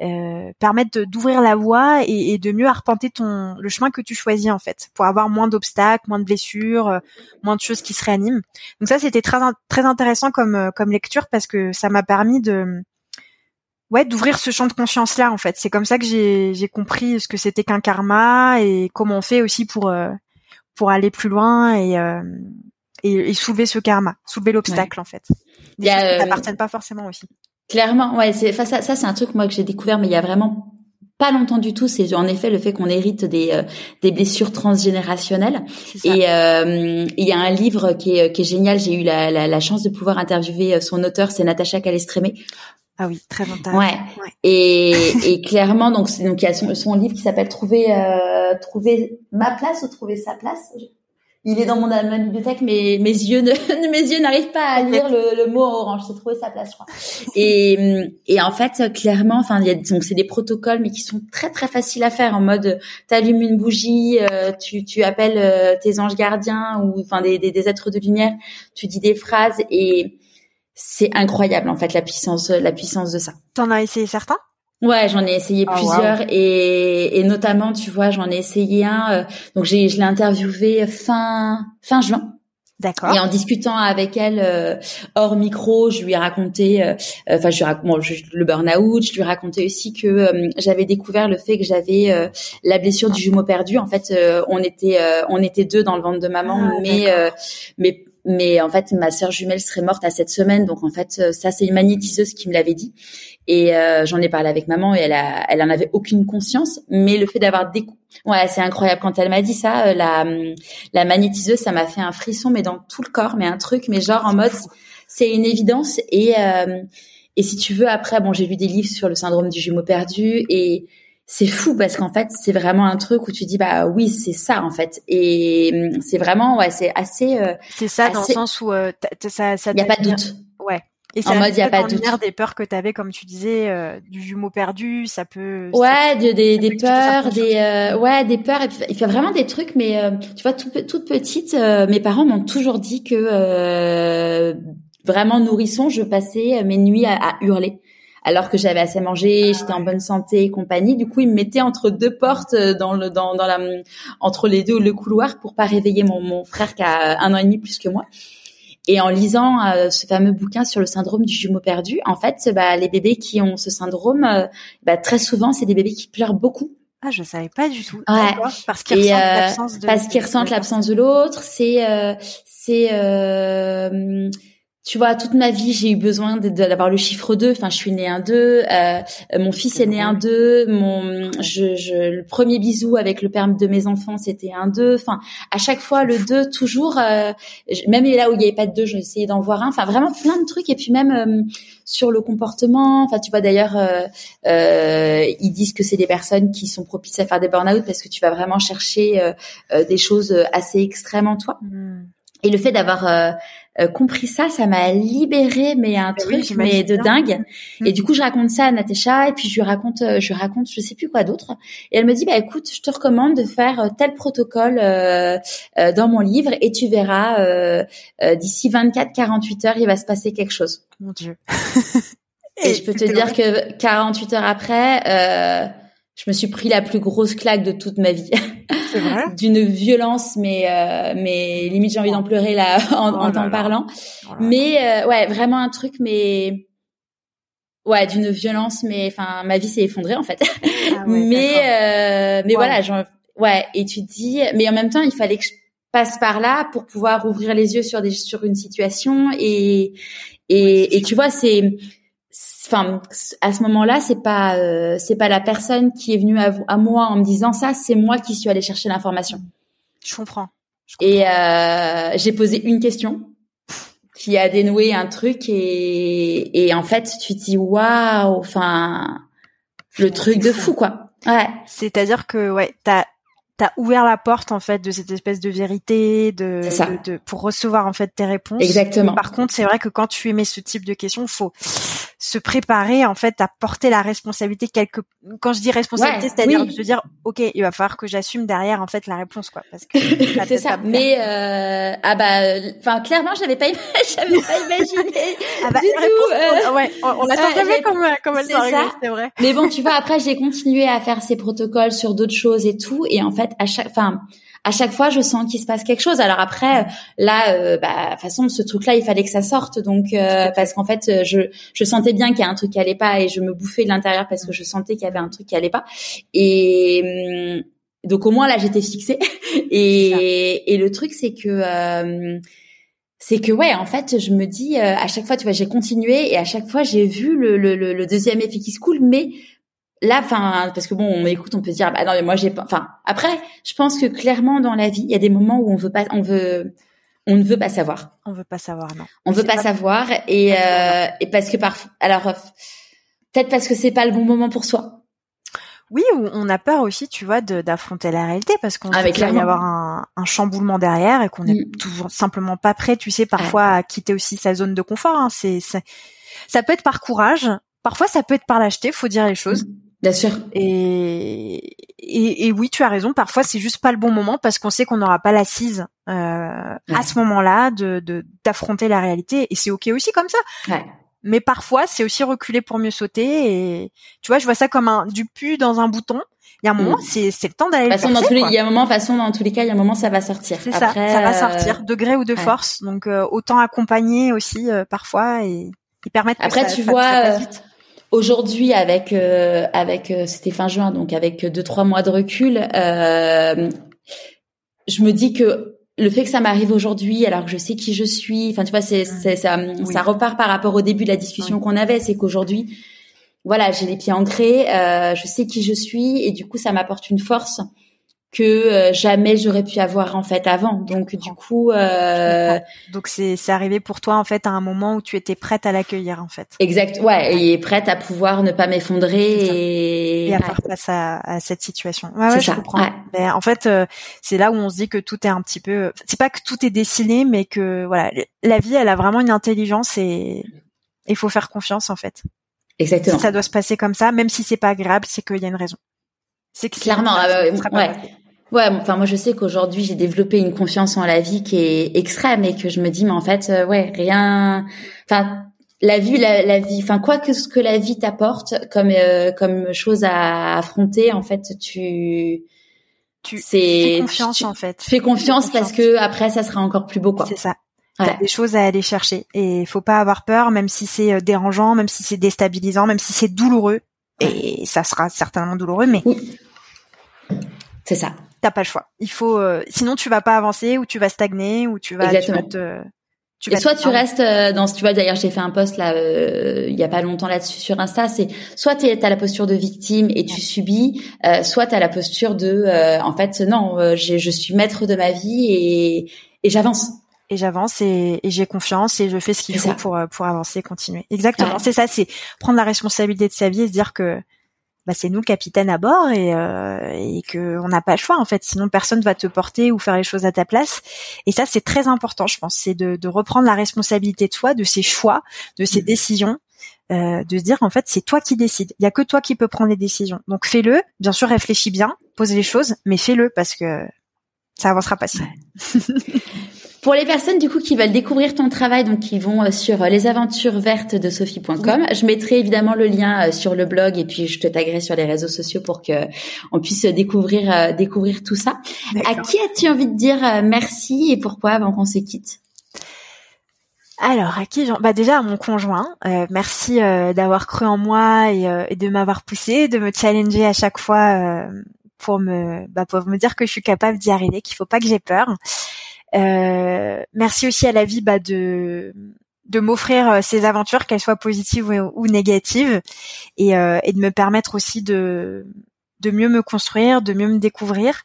euh, permettre d'ouvrir la voie et, de mieux arpenter ton le chemin que tu choisis en fait, pour avoir moins d'obstacles, moins de blessures, moins de choses qui se réaniment. Donc ça c'était très très intéressant comme comme lecture parce que ça m'a permis de ouais d'ouvrir ce champ de conscience là en fait. C'est comme ça que j'ai j'ai compris ce que c'était qu'un karma et comment on fait aussi pour pour aller plus loin et et, soulever ce karma, soulever l'obstacle en fait. Des y a, euh, pas forcément aussi. Clairement, ouais, c'est ça, ça c'est un truc moi que j'ai découvert, mais il y a vraiment pas longtemps du tout. C'est en effet le fait qu'on hérite des euh, des blessures transgénérationnelles. Et euh, il y a un livre qui est, qui est génial. J'ai eu la, la, la, chance de pouvoir interviewer son auteur, c'est Natacha Calestrémé. Ah oui, très intéressant. Ouais. Et, et clairement, donc, donc il y a son, son livre qui s'appelle Trouver trouver ma place ou trouver sa place il est dans mon ma bibliothèque, mais mes yeux ne, mes yeux n'arrivent pas à lire le, le mot orange. J'ai trouvé sa place, je crois. Et, et en fait, clairement, enfin, donc c'est des protocoles, mais qui sont très très faciles à faire. En mode, t'allumes une bougie, euh, tu tu appelles euh, tes anges gardiens ou enfin des, des, des êtres de lumière, tu dis des phrases et c'est incroyable en fait la puissance la puissance de ça. T'en as essayé certains? Ouais, j'en ai essayé oh, plusieurs et, et notamment, tu vois, j'en ai essayé un. Euh, donc j'ai, je l'ai interviewé fin fin juin. D'accord. Et en discutant avec elle euh, hors micro, je lui ai raconté, euh, euh, enfin, je, je, le burn-out. Je lui ai raconté aussi que j'avais découvert le fait que j'avais la blessure du jumeau perdu. En fait, on était, on était deux dans le ventre de maman, ah, mais, mais mais en fait ma sœur jumelle serait morte à cette semaine donc en fait ça c'est une magnétiseuse qui me l'avait dit et euh, j'en ai parlé avec maman et elle a, elle en avait aucune conscience. Mais le fait d'avoir des, ouais, c'est incroyable quand elle m'a dit ça. Euh, la, la magnétiseuse, ça m'a fait un frisson, mais dans tout le corps, mais un truc, mais genre en mode, c'est une évidence. Et euh, et si tu veux, après, bon, j'ai lu des livres sur le syndrome du jumeau perdu et c'est fou parce qu'en fait, c'est vraiment un truc où tu dis bah oui, c'est ça en fait. Et c'est vraiment ouais, c'est assez. c'est ça dans le sens où ça, ça. Il y a pas de doute. Ouais. Et ça en mode, il y a pas de des peurs que tu avais, comme tu disais, euh, du jumeau perdu, ça peut. Ouais, des, des peurs, des euh, ouais, des peurs. il fait vraiment des trucs, mais euh, tu vois, tout, toute petite, mes parents m'ont toujours dit que vraiment nourrisson, je passais mes nuits à, à hurler. Alors que j'avais assez mangé, ah j'étais en bonne santé et compagnie. Du coup, ils me mettaient entre deux portes dans le dans dans la entre les deux le couloir pour pas réveiller mon mon frère qui a un an et demi plus que moi. Et en lisant euh, ce fameux bouquin sur le syndrome du jumeau perdu, en fait, bah, les bébés qui ont ce syndrome, euh, bah, très souvent, c'est des bébés qui pleurent beaucoup. Ah, je savais pas du tout. Ouais. Parce qu'ils ressentent euh, l'absence de. Parce qu'ils ressentent l'absence de l'autre. C'est, c'est tu vois, toute ma vie, j'ai eu besoin d'avoir le chiffre 2. Enfin, je suis née un 2. Euh, mon fils est né un 2. Mon, je, je, le premier bisou avec le père de mes enfants, c'était un 2. Enfin, à chaque fois, le 2, toujours, euh, même là où il n'y avait pas de 2, j'ai essayé d'en voir un. Enfin, vraiment plein de trucs. Et puis même euh, sur le comportement. Enfin, tu vois, d'ailleurs, euh, ils disent que c'est des personnes qui sont propices à faire des burn-out parce que tu vas vraiment chercher des choses assez extrêmes en toi. Hmm. Et le fait d'avoir euh, compris ça, ça m'a libéré, mais un truc mais de dingue. Mm. Et du coup, je raconte ça à Natacha et puis je lui raconte, euh, je raconte, je sais plus quoi d'autre. Et elle me dit, bah écoute, je te recommande de faire euh, tel protocole dans mon livre et tu verras d'ici 24-48 heures, il va se passer quelque chose. Mon Dieu. et, je peux te dire que 48 heures après, je me suis pris la plus grosse claque de toute ma vie. D'une violence, mais euh, mais limite j'ai envie d'en pleurer là en, oh t'en parlant. Oh mais euh, ouais, vraiment un truc, mais ouais, d'une violence, mais enfin ma vie s'est effondrée en fait. Ah mais euh, mais voilà, genre, ouais. Et tu te dis, mais en même temps, il fallait que je passe par là pour pouvoir ouvrir les yeux sur des sur une situation et et, et tu vois c'est enfin à ce moment-là c'est pas euh, c'est pas la personne qui est venue à, à moi en me disant ça c'est moi qui suis allée chercher l'information. Je comprends, et euh, j'ai posé une question qui a dénoué un truc et et en fait tu te dis waouh enfin le truc de fou. quoi. Ouais. C'est-à-dire que ouais t'as t'as ouvert la porte en fait de cette espèce de vérité, de, de, pour recevoir en fait tes réponses. Exactement. par contre, c'est vrai que quand tu émets ce type de questions, faut se préparer en fait à porter la responsabilité quelque. Quand je dis responsabilité, c'est-à-dire de se dire, ok, il va falloir que j'assume derrière en fait la réponse quoi, parce que c'est ça. Mais euh, ah bah, enfin clairement, j'avais pas, j'avais pas imaginé ah bah, du tout. Euh... Ouais, on, on jamais comme comme elle c'est vrai. Mais bon, tu vois, après j'ai continué à faire ces protocoles sur d'autres choses et tout, et en fait à chaque, enfin, à chaque fois, je sens qu'il se passe quelque chose. Alors après, là, euh, bah, de façon, ce truc-là, il fallait que ça sorte, donc euh, parce qu'en fait, euh, je, je sentais bien qu'il y a un truc qui allait pas et je me bouffais de l'intérieur parce que je sentais qu'il y avait un truc qui allait pas. Et hum, donc au moins là, j'étais fixée. et, et le truc, c'est que c'est que ouais, en fait, je me dis à chaque fois, tu vois, j'ai continué et à chaque fois, j'ai vu le, le, le, deuxième effet qui se coule, mais là, enfin, parce que bon, on écoute, on peut se dire, bah non, mais moi j'ai pas. Enfin, après, je pense que clairement dans la vie, il y a des moments où on veut pas, on veut, on ne veut pas savoir. On veut pas savoir, non. On veut pas, savoir et euh, et parce que parfois, alors peut-être parce que c'est pas le bon moment pour soi. Oui, ou on a peur aussi, tu vois, d'affronter la réalité parce qu'on ah, va y avoir un, un, chamboulement derrière et qu'on n'est mm. toujours simplement pas prêt, tu sais, parfois à quitter aussi sa zone de confort. Hein. C'est, ça peut être par courage, parfois ça peut être par lâcheté, faut dire les choses. Mm. Bien sûr. Et, et, et, oui, tu as raison. Parfois, c'est juste pas le bon moment parce qu'on sait qu'on n'aura pas l'assise euh, à ce moment-là de d'affronter la réalité. Et c'est ok aussi comme ça. Ouais. Mais parfois, c'est aussi reculer pour mieux sauter. Et tu vois, je vois ça comme un du pu dans un bouton. Il y a un moment, mm. c'est c'est le temps d'aller. Façon dans tous les, il y a un moment, façon dans tous les cas, il y a un moment, ça va sortir. C'est ça, ça va sortir, degré ou de force. Donc autant accompagner aussi parfois et, et permettre. Après, tu vois. Aujourd'hui, avec euh, avec euh, c'était fin juin, donc avec deux trois mois de recul, euh, je me dis que le fait que ça m'arrive aujourd'hui, alors que je sais qui je suis, enfin tu vois, c'est, c'est ça, ça repart par rapport au début de la discussion qu'on avait, c'est qu'aujourd'hui, voilà, j'ai les pieds ancrés, euh, je sais qui je suis, et du coup, ça m'apporte une force que euh, jamais j'aurais pu avoir en fait avant. Donc du coup, euh... donc c'est c'est arrivé pour toi en fait à un moment où tu étais prête à l'accueillir en fait. Exact, ouais, et prête à pouvoir ne pas m'effondrer et... et à faire face à, à, cette situation. Ouais, ouais je comprends. Mais en fait, euh, c'est là où on se dit que tout est un petit peu. C'est pas que tout est dessiné, mais que voilà, la vie, elle a vraiment une intelligence et il faut faire confiance en fait. Exactement. ça doit se passer comme ça, même si c'est pas agréable, c'est qu'il y a une raison. C'est clairement. Euh, ouais. Ouais, enfin moi je sais qu'aujourd'hui j'ai développé une confiance en la vie qui est extrême et que je me dis mais en fait euh, ouais rien, enfin la vie la, la vie, enfin quoi que ce que la vie t'apporte comme euh, comme chose à affronter en fait tu tu fais confiance en fait. Tu fais confiance, parce que après ça sera encore plus beau quoi. C'est ça. T'as des choses à aller chercher et faut pas avoir peur même si c'est euh, dérangeant, même si c'est déstabilisant, même si c'est douloureux et ça sera certainement douloureux mais c'est ça t'as pas le choix. Il faut, euh, sinon tu vas pas avancer ou tu vas stagner ou tu vas, Exactement. Tu vas et soit tu restes euh, dans, tu vois d'ailleurs j'ai fait un post là euh, il y a pas longtemps là-dessus sur Insta, c'est soit tu as la posture de victime et tu subis, euh, soit tu as la posture de en fait non, je suis maître de ma vie et, et j'avance. Et j'avance et, et j'ai confiance et je fais ce qu'il faut pour pour avancer, continuer. Exactement, c'est ça, c'est prendre la responsabilité de sa vie et se dire que bah, c'est nous capitaine à bord et, euh, et que on n'a pas le choix en fait. Sinon personne va te porter ou faire les choses à ta place. Et ça c'est très important je pense. C'est de, de, reprendre la responsabilité de soi de ses choix de ses mmh. décisions euh, de se dire en fait c'est toi qui décides. Il y a que toi qui peux prendre les décisions. Donc fais-le. Bien sûr réfléchis bien pose les choses mais fais-le parce que ça avancera pas si Pour les personnes du coup qui veulent découvrir ton travail, donc qui vont euh, sur euh, les aventures vertes de sophie.com, je mettrai évidemment le lien euh, sur le blog et puis je te taguerai sur les réseaux sociaux pour que on puisse découvrir découvrir tout ça. À qui as-tu envie de dire merci et pourquoi avant qu'on se quitte? Alors, à qui Bah déjà à mon conjoint. merci d'avoir cru en moi et, et de m'avoir poussé, de me challenger à chaque fois pour me bah, pour me dire que je suis capable d'y arriver, qu'il faut pas que j'ai peur. Euh, merci aussi à la vie bah, de de m'offrir euh, ces aventures, qu'elles soient positives ou, négatives, et, euh, et, de me permettre aussi de de mieux me construire, de mieux me découvrir.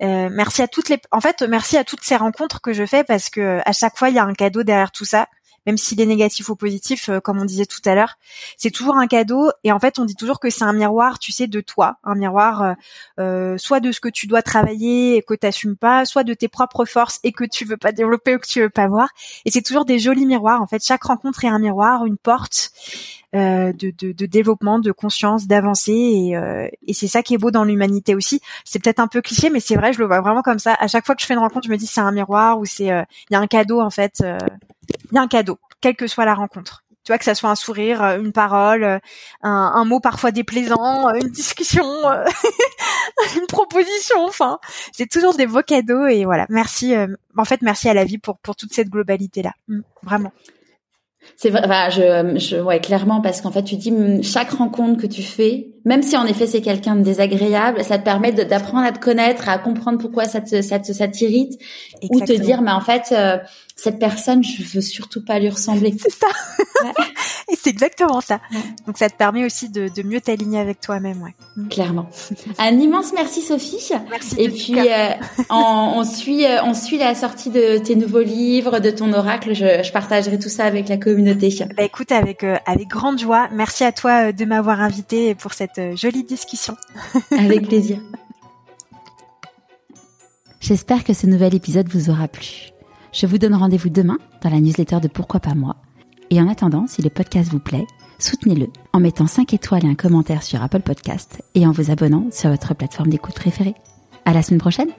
Merci à toutes les, en fait, merci à toutes ces rencontres que je fais parce que à chaque fois il y a un cadeau derrière tout ça même s'il est négatif ou positif, euh, comme on disait tout à l'heure, c'est toujours un cadeau. Et en fait, on dit toujours que c'est un miroir, tu sais, de toi, un miroir, euh, euh, soit de ce que tu dois travailler et que t'assumes pas, soit de tes propres forces et que tu veux pas développer ou que tu veux pas voir. Et c'est toujours des jolis miroirs. En fait, chaque rencontre est un miroir, une porte. de, développement, de conscience, d'avancer et, et c'est ça qui est beau dans l'humanité aussi. C'est peut-être un peu cliché, mais c'est vrai, je le vois vraiment comme ça. À chaque fois que je fais une rencontre, je me dis c'est un miroir ou c'est il y a un cadeau en fait il y a un cadeau, quelle que soit la rencontre. Tu vois que ça soit un sourire, euh, une parole, euh, un, mot parfois déplaisant, euh, une discussion, une proposition. Enfin, c'est toujours des beaux cadeaux et voilà. Merci. en fait, merci à la vie pour pour toute cette globalité là. Mm, vraiment. C'est vrai, enfin, je, je, ouais, clairement, parce qu'en fait, tu dis, mm, chaque rencontre que tu fais, même si en effet c'est quelqu'un de désagréable, ça te permet d'apprendre à te connaître, à comprendre pourquoi ça te, ça te, ça t'irrite, ou te dire, mais en fait, cette personne, je veux surtout pas lui ressembler. C'est ça. Et c'est exactement ça. Donc ça te permet aussi de, de mieux t'aligner avec toi-même, ouais. Mm. Clairement. Un immense merci Sophie. Merci. Et puis euh, on, on, suit, euh, on suit la sortie de tes nouveaux livres, de ton oracle. Je, je partagerai tout ça avec la communauté. Bah écoute, avec euh, avec grande joie. Merci à toi de m'avoir invité pour cette jolie discussion. avec plaisir. J'espère que ce nouvel épisode vous aura plu. Je vous donne rendez-vous demain dans la newsletter de Pourquoi pas moi. Et en attendant, si le podcast vous plaît, soutenez-le en mettant 5 étoiles et un commentaire sur Apple Podcast et en vous abonnant sur votre plateforme d'écoute préférée. À la semaine prochaine!